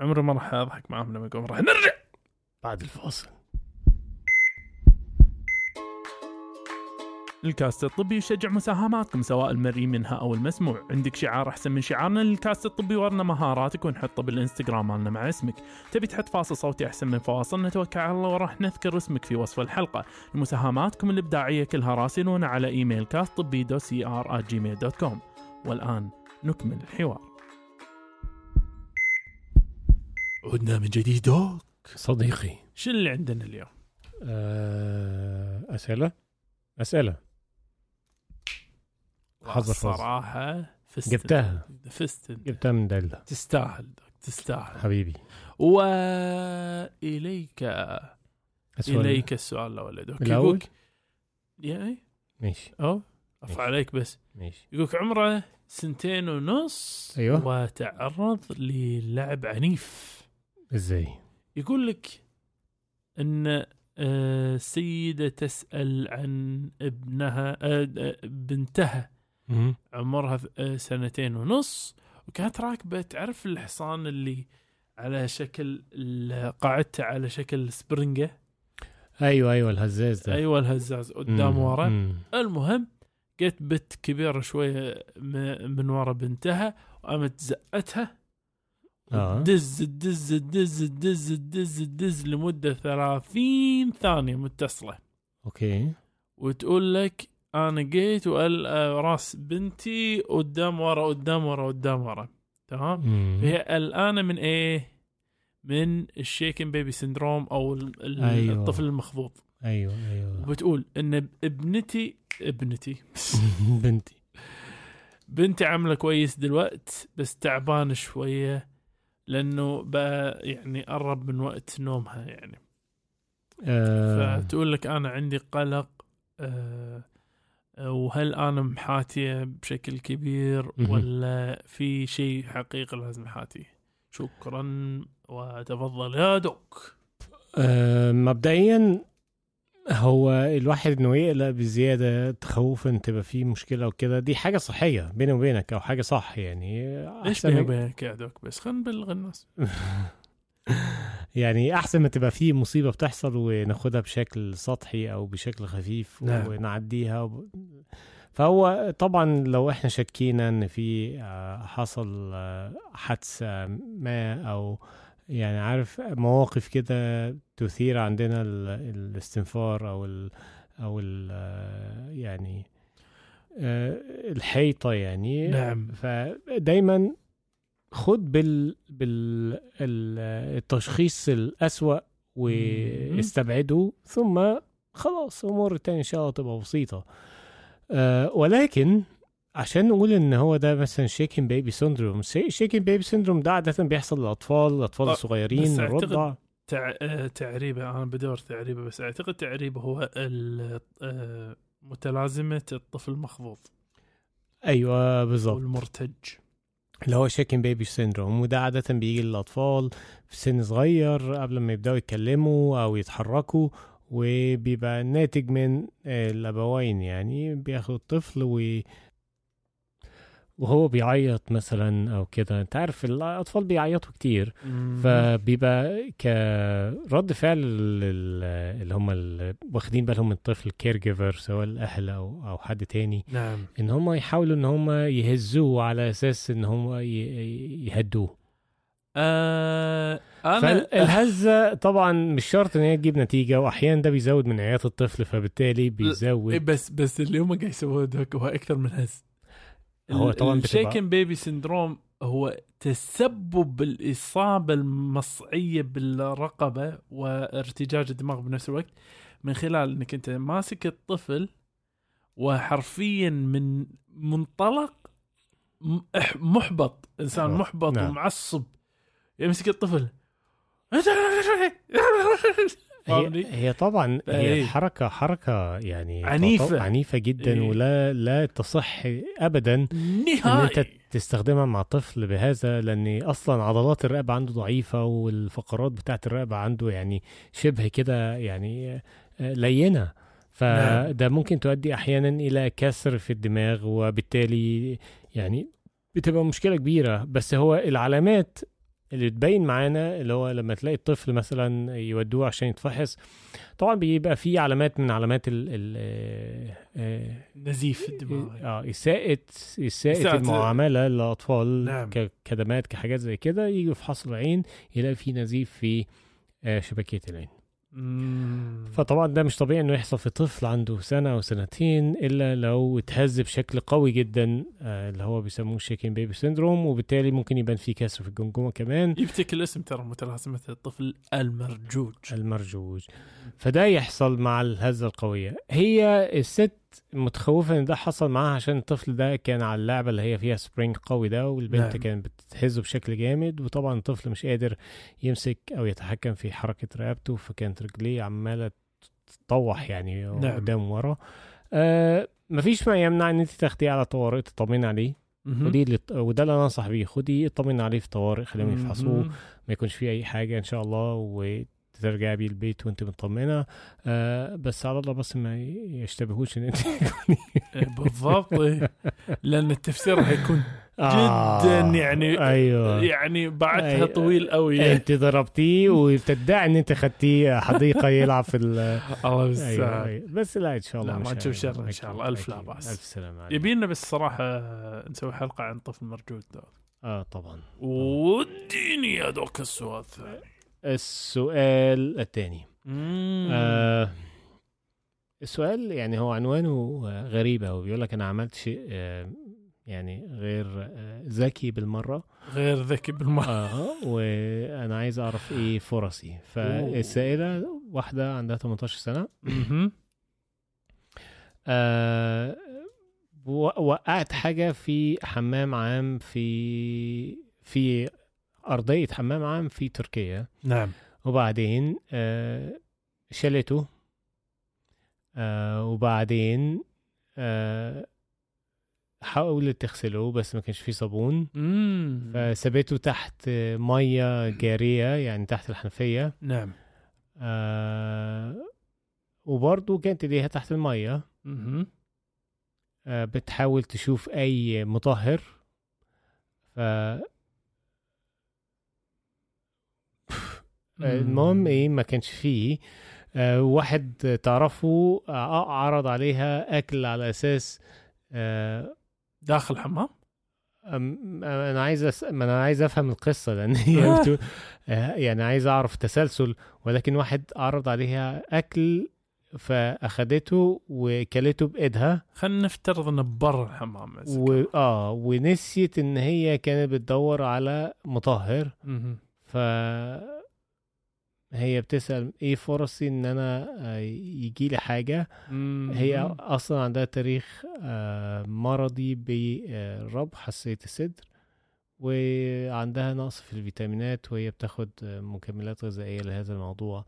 عمري ما راح أضحك معاهم لما يقول راح نرجع. بعد الفاصل. ال cast الطبي يشجع مساهماتكم سواء المرئي منها أو المسموع. عندك شعار أحسن من شعارنا لل cast الطبي ورنا مهاراتك ونحطه بالإنستغرام مالنا مع اسمك. تبي تحط فاصل صوتي أحسن من فواصلنا توكل على الله وراح نذكر اسمك في وصف الحلقة. مساهماتكم الإبداعية كلها راسلونا على email cast طبي dot C R Gmail dot com والآن نكمل الحوار. عدنا من جديد دوك. صديقي. شو اللي عندنا اليوم؟ آه، أسئلة؟ أسئلة. حظر فاز. صراحة فستن جبتها. فستن جبتها من دلة تستاهل تستاهل. حبيبي. وإليك السؤال إليك السؤال الأول؟ يقولك يعني؟ ماشي. أرفع ماشي. عليك بس. ماشي. يقولك عمره سنتين ونص أيوة. وتعرض للعب عنيف. إزاي؟ يقول لك إن آه، سيدة تسأل عن ابنها آه، آه، بنتها عمرها آه، سنتين ونص وكانت راكبة تعرف الحصان اللي على شكل قاعدته على شكل سبرنجة؟ أيوه أيوه الهزاز ده. أيوه الهزاز قدام. ورا. المهم جت بنت كبيرة شوية م- من ورا بنتها وقامت زقتها. آه. دز دز دز دز دز دز لمدة 30 ثانية متصلة. okay. وتقول لك أنا جيت وقال آه، راس بنتي قدام ورا قدام ورا قدام ورا. تمام. هي قلقانة من إيه؟ من الشيكن بيبي سندروم أو ال- ال- أيوة. الطفل المخضوض أيوه أيوه. وبتقول إن ابنتي ابنتي. بنتي. بنتي عاملة كويس دلوقت بس تعبان شوية لأنه بقى يعني قرب من وقت نومها يعني. آه. فتقول لك أنا عندي قلق آه، وهل أنا محاتيه بشكل كبير. ولا في شيء حقيقي لازم احاتيه شكرا وتفضل يا دوك. آه مبدئيا هو الواحد إنه يقلق بزيادة تخوفا تبقى فيه مشكلة وكده. دي حاجة صحية بيني وبينك أو حاجة صح يعني. احسن بيني وبينك يا دوك؟ بس خلينا نبلغ الناس. يعني أحسن ما تبقى فيه مصيبة بتحصل وناخدها بشكل سطحي أو بشكل خفيف نعم. ونعديها وب... فهو طبعا لو إحنا شكينا إن في آه، حصل آه، حادثة ما أو يعني عارف مواقف كده تثير عندنا ال- الاستنفار أو ال أو ال آه، يعني الحيطة يعني نعم فدايما خد بال بال ال- التشخيص الأسوأ واستبعده ثم خلاص أمور التانية إن شاء الله تبقى بسيطة. أه ولكن عشان نقول إن هو ده مثلا shaken baby syndrome shaken baby syndrome ده عادة بيحصل للأطفال الأطفال آه، الصغيرين بس الرضع. تع... آه، تعريبه أنا بدور تعريبه بس أعتقد تعريبه هو آه، متلازمة الطفل المخضوض أيوه بالظبط المرتج اللي هو shaken baby syndrome وده عادة بيجي للأطفال في سن صغير قبل ما يبدأوا يتكلموا أو يتحركوا وبيبقى ناتج من آه، الأبوين يعني بياخد الطفل و وهو بيعيط مثلا أو كده. أنت عارف الأطفال بيعيطوا كتير. فبيبقى كرد فعل لل- اللي هم واخدين بالهم من الطفل كير جيفر سواء الأهل أو أو حد تاني نعم. إن هم يحاولوا إن هم يهزوه على أساس إن هم يهدوه. آه فالهزه طبعا مش شرط إن هي تجيب نتيجة واحيانا ده بيزود من عياط الطفل فبالتالي إيه بيزود بس بس اللي هم قاعد يسووه دوك هو أكثر من هز. هو طبعاً الشيكن بيبي سندروم هو تسبب الاصابه المصعية بالرقبة وارتجاج الدماغ بنفس الوقت من خلال إنك أنت ماسك الطفل وحرفيا من منطلق محبط إنسان. محبط نعم. ومعصب يمسك الطفل هي, هي طبعا هي إيه. الحركه حركة يعني عنيفة. تعتبر عنيفة جدا إيه. ولا لا تصح ابدا إن أنت نهائي تستخدمها مع طفل بهذا لأن أصلا عضلات الرقبة عنده ضعيفة والفقرات بتاعت الرقبة عنده يعني شبه كده يعني آه، لينة فده ممكن تؤدي أحيانا إلى كسر في الدماغ وبالتالي يعني بتبقى مشكلة كبيرة بس هو العلامات اللي تبين معانا اللي هو لما تلاقي الطفل مثلا يودوه عشان يتفحص طبعا بيبقى في علامات من علامات ال ال آه، آه، نزيف الدماغ آه اساءة اساءة المعاملة للأطفال نعم. كدمات كحاجات زي كده يجي في فحص العين يلاقي في نزيف في آه، شبكية العين. فطبعا ده مش طبيعي إنه يحصل في طفل عنده سنة أو سنتين إلا لو اتهز بشكل قوي جدا آه، اللي هو بيسموه شيكين بيبي سيندروم وبالتالي ممكن يبان فيه كسر في الجمجمة كمان. يفتك الاسم ترى متلازمة الطفل المرجوج. المرجوج. فده يحصل مع الهزة القوية. هي الست متخوفة إن ده حصل معاها عشان الطفل ده كان على اللعبة اللي هي فيها سبرينج قوي ده والبنت نعم. كانت بتهزه بشكل جامد وطبعا الطفل مش قادر يمسك أو يتحكم في حركة رقبته فكانت رجليه عمالة تطوح يعني نعم. قدام ورا آه مفيش ما يمنع إن أنت تاخديه على طوارئ تطمن عليه. ودي اللي وده اللي أنا أنصح بيه خديه اطمن عليه في طوارئ خليهم يفحصوه. ما يكونش فيه أي حاجة إن شاء الله وترجعي بيه البيت وانت مطمنة. آه بس على الله بس ما يشتبهوش إن أنت إيه، بالضبط. إيه. لأن التفسير هيكون آه، جدا يعني أيوه. يعني بعدها طويل قوي أنت ضربتيه وبتدعي إن أنت خدتيه حديقة يلعب في ال الله أيوة أيوة. بس لا إن شاء الله لا، ما نشوف هي- شر إن شاء الله. ألف لا. بأس. ألف سلامه عليك. يبينا بس صراحة نسوي حلقة عن طفل مرجود آه طبعا. وديني يا دوك السؤال الثاني السؤال الثاني. آه السؤال يعني هو عنوانه آه، غريب أوي بيقول لك أنا عملت شيء آه يعني غير آه، ذكي بالمرة. غير ذكي بالمرة. آه وأنا عايز أعرف إيه فرصي. فالسائلة واحدة عندها 18 سنة. مهم. آه وقعت حاجة في حمام عام في في ارضيه حمام عام في تركيا. نعم. وبعدين آه شالته آه وبعدين آه حاولت تغسله بس ما كانش فيه صابون. مم. فسابته تحت مية جارية يعني تحت الحنفية. نعم. آه وبرضه كانت إيديها تحت المية. آه بتحاول تشوف أي مطهر. ف المهم إيه ما كانش فيه. آه واحد تعرفه آه عرض عليها أكل على أساس آه داخل الحمام أنا عايز أس... ما أنا عايز أفهم القصة لأن هي بتقول يعني عايز أعرف تسلسل. ولكن واحد عرض عليها أكل فأخدته وكلته بإيدها. خلينا نفترض إنه برا الحمام. و... آه ونسيت إن هي كانت بتدور على مطهر. ف هي بتسأل إيه فرصي إن أنا آه، يجي لي حاجة مم. هي أصلا عندها تاريخ آه، مرضي بربط حساسية الصدر وعندها نقص في الفيتامينات وهي بتاخد مكملات غذائية لهذا الموضوع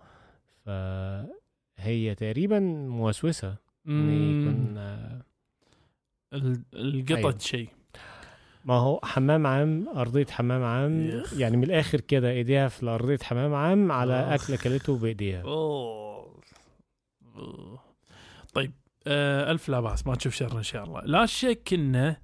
فهي تقريبا موسوسة إن. يكون آه، ال- القطط أيوة. شيء ما هو حمام عام أرضية حمام عام. يعني من الآخر كده إيديها في أرضية حمام عام على أكلته بإيديها أوه. أوه. طيب آه ألف لا بأس ما تشوف شر إن شاء الله لا شك إنه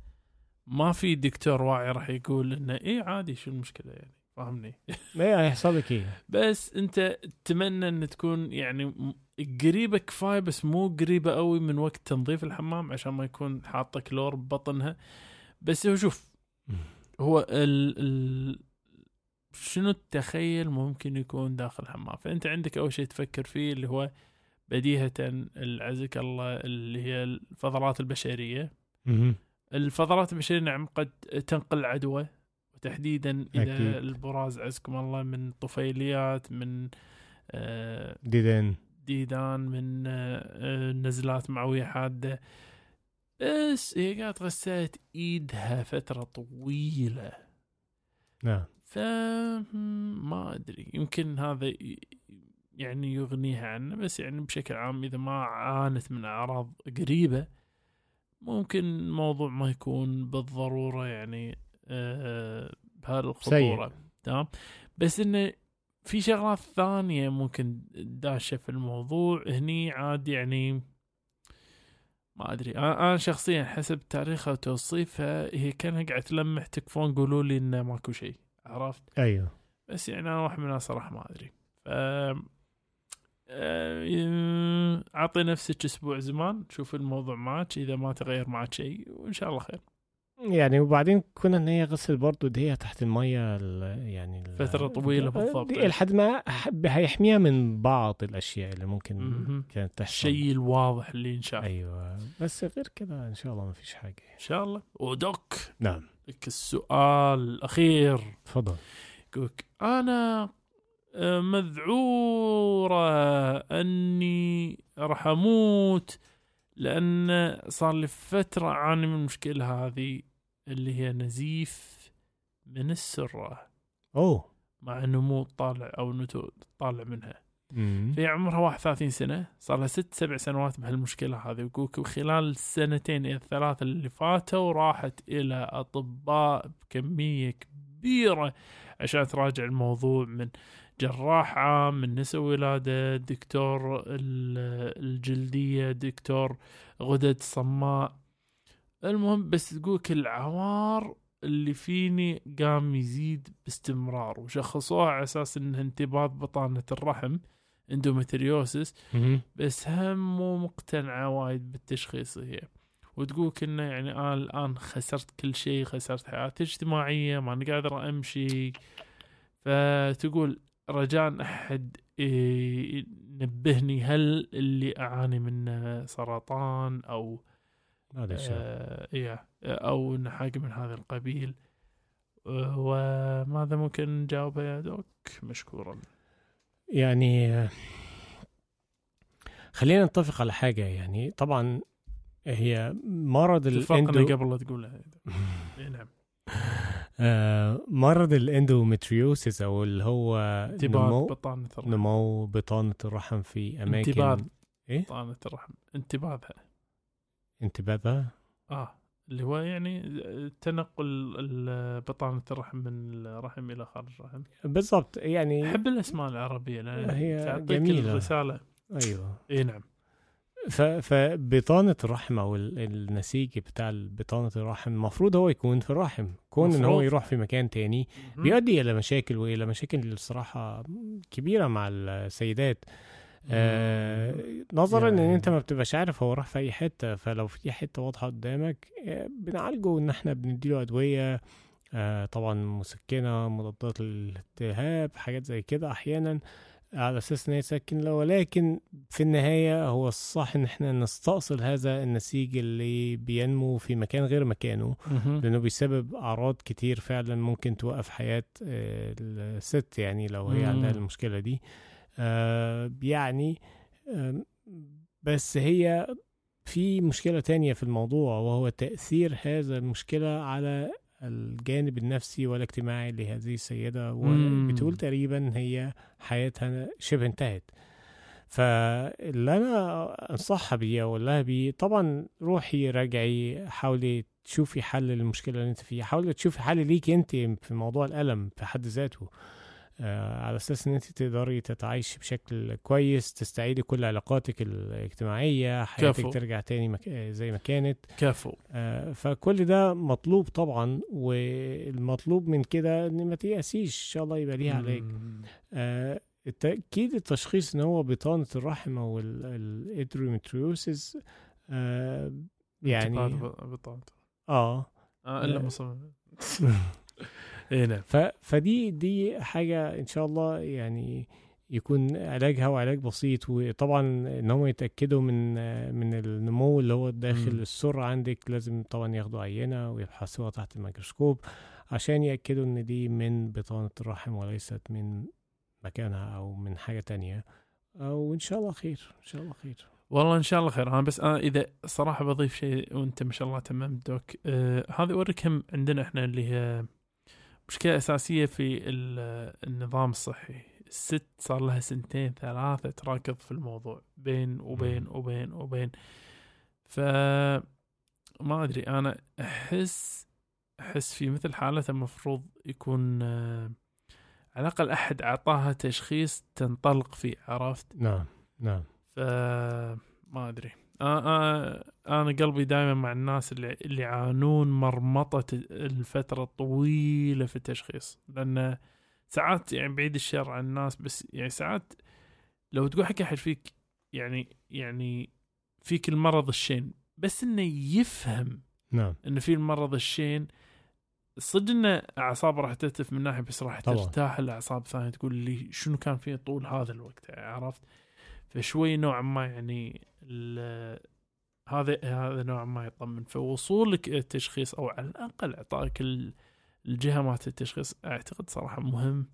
ما في دكتور واعي راح يقول إنه إيه عادي شو المشكلة يعني فاهمني ما هيحصل لك إيه؟ بس أنت تتمنى إن تكون يعني قريبة كفاية بس مو قريبة قوي من وقت تنظيف الحمام عشان ما يكون حاطة كلور ببطنها بس هو شوف هو ال ال شنو التخيل ممكن يكون داخل الحمام فأنت عندك أول شيء تفكر فيه اللي هو بديهة عزك الله اللي هي الفضلات البشرية. الفضلات البشرية نعم قد تنقل عدوى وتحديدا إذا أكيد. البراز عزكم الله من طفيليات من آه، ديدان ديدان من آه، آه، نزلات معوية حادة بس هي قاعد غسلت إيدها فترة طويلة. نعم. ف ما أدري يمكن هذا يعني يغنيها عنه بس يعني بشكل عام إذا ما عانت من أعراض قريبة ممكن الموضوع ما يكون بالضرورة يعني آه بهالخطوره تمام؟ بس إنه في شغلات ثانية ممكن داشة في الموضوع هني عاد يعني ما أدري. أنا شخصيا حسب تاريخها وتوصيفها هي كأنها قاعدة تلمح تكفون قولوا لي إنه ماكو شيء عرفت؟ أيوه. بس يعني أنا واحد من الناس صراحة ما أدري. ف آه، أعطي نفسك أسبوع زمان شوف الموضوع معك إذا ما تغير معك شيء وإن شاء الله خير. يعني وبعدين كنا إن هي غسل برضه ايديها تحت المية ال- يعني ال- فترة طويلة بالضبط. لحد ما هيحميها من بعض الأشياء اللي ممكن. كانت تحصل. الشيء الواضح اللي ينشاف أيوه. بس غير كده إن شاء الله ما فيش حاجة. إن شاء الله. ودوك نعم. لك السؤال الأخير. تفضل. يقولك أنا آه، مذعورة أني راح أموت لأن صار لي فترة أعاني من المشكلة هذه اللي هي نزيف من السرة. أوه. مع إنه مو طالع أو نتو طالع منها. مم. في عمرها 31 سنة صار لها ست سبع سنوات بهالمشكلة هذه. ويقولك خلال السنتين إلى الثلاثة اللي فاتوا راحت إلى أطباء بكمية كبيرة عشان تراجع الموضوع من جراح عام من نساء ولادة دكتور ال- الجلدية دكتور غدد صماء. المهم بس تقولك العوار اللي فيني قام يزيد باستمرار وشخصوها على أساس إنها انتباض بطانة الرحم اندومتريوسس. بس هم مو مقتنعة وايد بالتشخيص هي. وتقول كنا يعني أنا الآن خسرت كل شيء خسرت حياتي الاجتماعيه ماني قادر أمشي. فتقول رجاء أحد إيه، نبهني هل اللي أعاني منه سرطان أو هذا آه إيه أو انه حاجة من هذا القبيل. وماذا ممكن نجاوبه يا دوك؟ مشكورا. يعني خلينا نتفق على حاجة. يعني طبعا هي مرض الاندو قبل لا تقولها. إيه نعم. آه مرض الإندومتريوسيس أو اللي هو نمو بطانة الرحم. نمو بطانة الرحم في اماكن انتباه إيه؟ بطانة الرحم. انتباهها. انتباهها؟ آه اللي هو يعني تنقل بطانة الرحم من الرحم إلى خارج الرحم. بالضبط يعني أحب الأسماء العربية لأن هي تعطيك جميلة. الرسالة. أيوه. إي نعم. فبطانة الرحم ال- النسيج بتاع بطانة الرحم المفروض هو يكون في الرحم كون إن هو مفروض. يروح في مكان تاني. بيؤدي إلى مشاكل وإلى مشاكل الصراحة كبيرة مع السيدات آه نظرا إن يعني- انت ما بتبقاش عارف هو راح في أي حتة فلو في حتة واضحة قدامك آه بنعالجه إن إحنا بنديله أدوية آه طبعا مسكنة مضادات للالتهاب حاجات زي كده أحيانا على أساس إن هي تسكن ولكن في النهاية هو الصح إن إحنا نستأصل هذا النسيج اللي بينمو في مكان غير مكانه. لأنه بيسبب أعراض كتير فعلا ممكن توقف حياة الست يعني لو هي. عندها المشكلة دي آه، يعني بس هي في مشكلة تانية في الموضوع وهو تأثير هذا المشكلة على الجانب النفسي والاجتماعي لهذه السيدة مم. وبتقول تقريبا هي حياتها شبه انتهت. فاللي أنا أنصحها بيه أقول لها بيه طبعا روحي راجعي حاولي تشوفي حل للمشكلة اللي أنت فيها. حاولي تشوفي حل ليك أنت في موضوع الألم في حد ذاته. على أساس إن أنت تقدري تتعايشي بشكل كويس تستعيدي كل علاقاتك الاجتماعية حياتك كفو. ترجع تاني مك... آه، زي ما كانت كفو آه، فكل ده مطلوب طبعا والمطلوب من كده إن ما تيأسيش إن شاء الله يبقى ليها. آه، التأكيد التشخيص إن هو بطانة الرحم أو الادرومتريوسيس آه يعني بطانه آه آه إلا لا. مصمم اي نعم. ف فدي دي حاجة إن شاء الله يعني يكون علاجها وعلاج بسيط وطبعا إن هم يتأكدوا من من النمو اللي هو داخل. السر عندك لازم طبعا ياخدوا عينة ويبحثوها تحت الميكروسكوب عشان يأكدوا إن دي من بطانة الرحم وليست من مكانها أو من حاجة تانية. وان شاء الله خير إن شاء الله خير. والله إن شاء الله خير. أنا بس أنا إذا صراحة بضيف شيء وأنت ما شاء الله تمام دوك آه هذا هم عندنا إحنا اللي هي مشكلة أساسية في ال- النظام الصحي. الست صار لها سنتين ثلاثة تراكض في الموضوع بين وبين. وبين وبين. ف ما أدري أنا أحس أحس في مثل حالتها المفروض يكون آه على الأقل أحد أعطاها تشخيص تنطلق فيه عرفت؟ نعم نعم. ف ما أدري. أنا أنا قلبي دائما مع الناس اللي اللي يعانون مرمطة الفترة الطويلة في التشخيص. لأن ساعات يعني بعيد الشر عن الناس بس يعني ساعات لو تقول حق أحد فيك يعني يعني فيك المرض الشين بس إنه يفهم نعم. إنه في المرض الشين صدق ان اعصاب راح تتلف من ناحية بس راح. ترتاح الاعصاب ثانية تقول لي شنو كان فيه طول هذا الوقت عرفت؟ فشوي نوعا ما يعني هذا هذا نوعا ما يطمن. فوصولك إلى التشخيص أو على الأقل إعطائك ال- الجهة مالت التشخيص أعتقد صراحة مهم.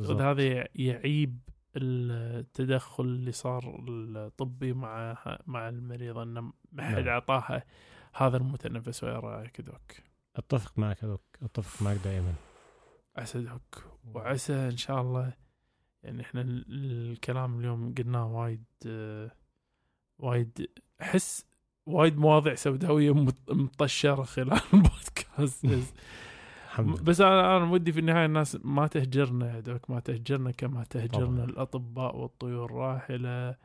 أعتقد. هذا يعيب التدخل اللي صار الطبي مع مع المريضه إنه ما حد نعم. اعطاها هذا المتنفس ويا رايك دوك أتفق معك دوك أتفق معك دائما. عسى دوك. وعسى إن شاء الله يعني إحنا ال- الكلام اليوم قلناه وايد آه، وايد احس وايد مواضيع سوداوية مط- مطشرة خلال البودكاست بس أنا أنا ودي في النهاية الناس ما تهجرنا يا دوك ما تهجرنا كما تهجرنا طبعاً. الأطباء والطيور الراحلة.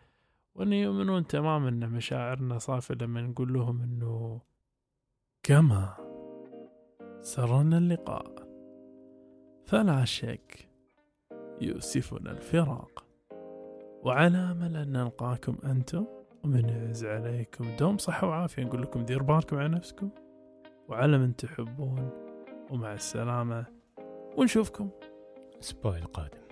وإن يؤمنون تماما إن مشاعرنا صافيه لما نقول لهم إنه كما سرنا اللقاء. فلا شك يؤسفنا الفراق. وعلى امل ان نلقاكم أنتم ومن يعز عليكم دوم صحة وعافية. نقول لكم دير بالكم على نفسكم وعلى من تحبون. ومع السلامة. ونشوفكم الأسبوع القادم.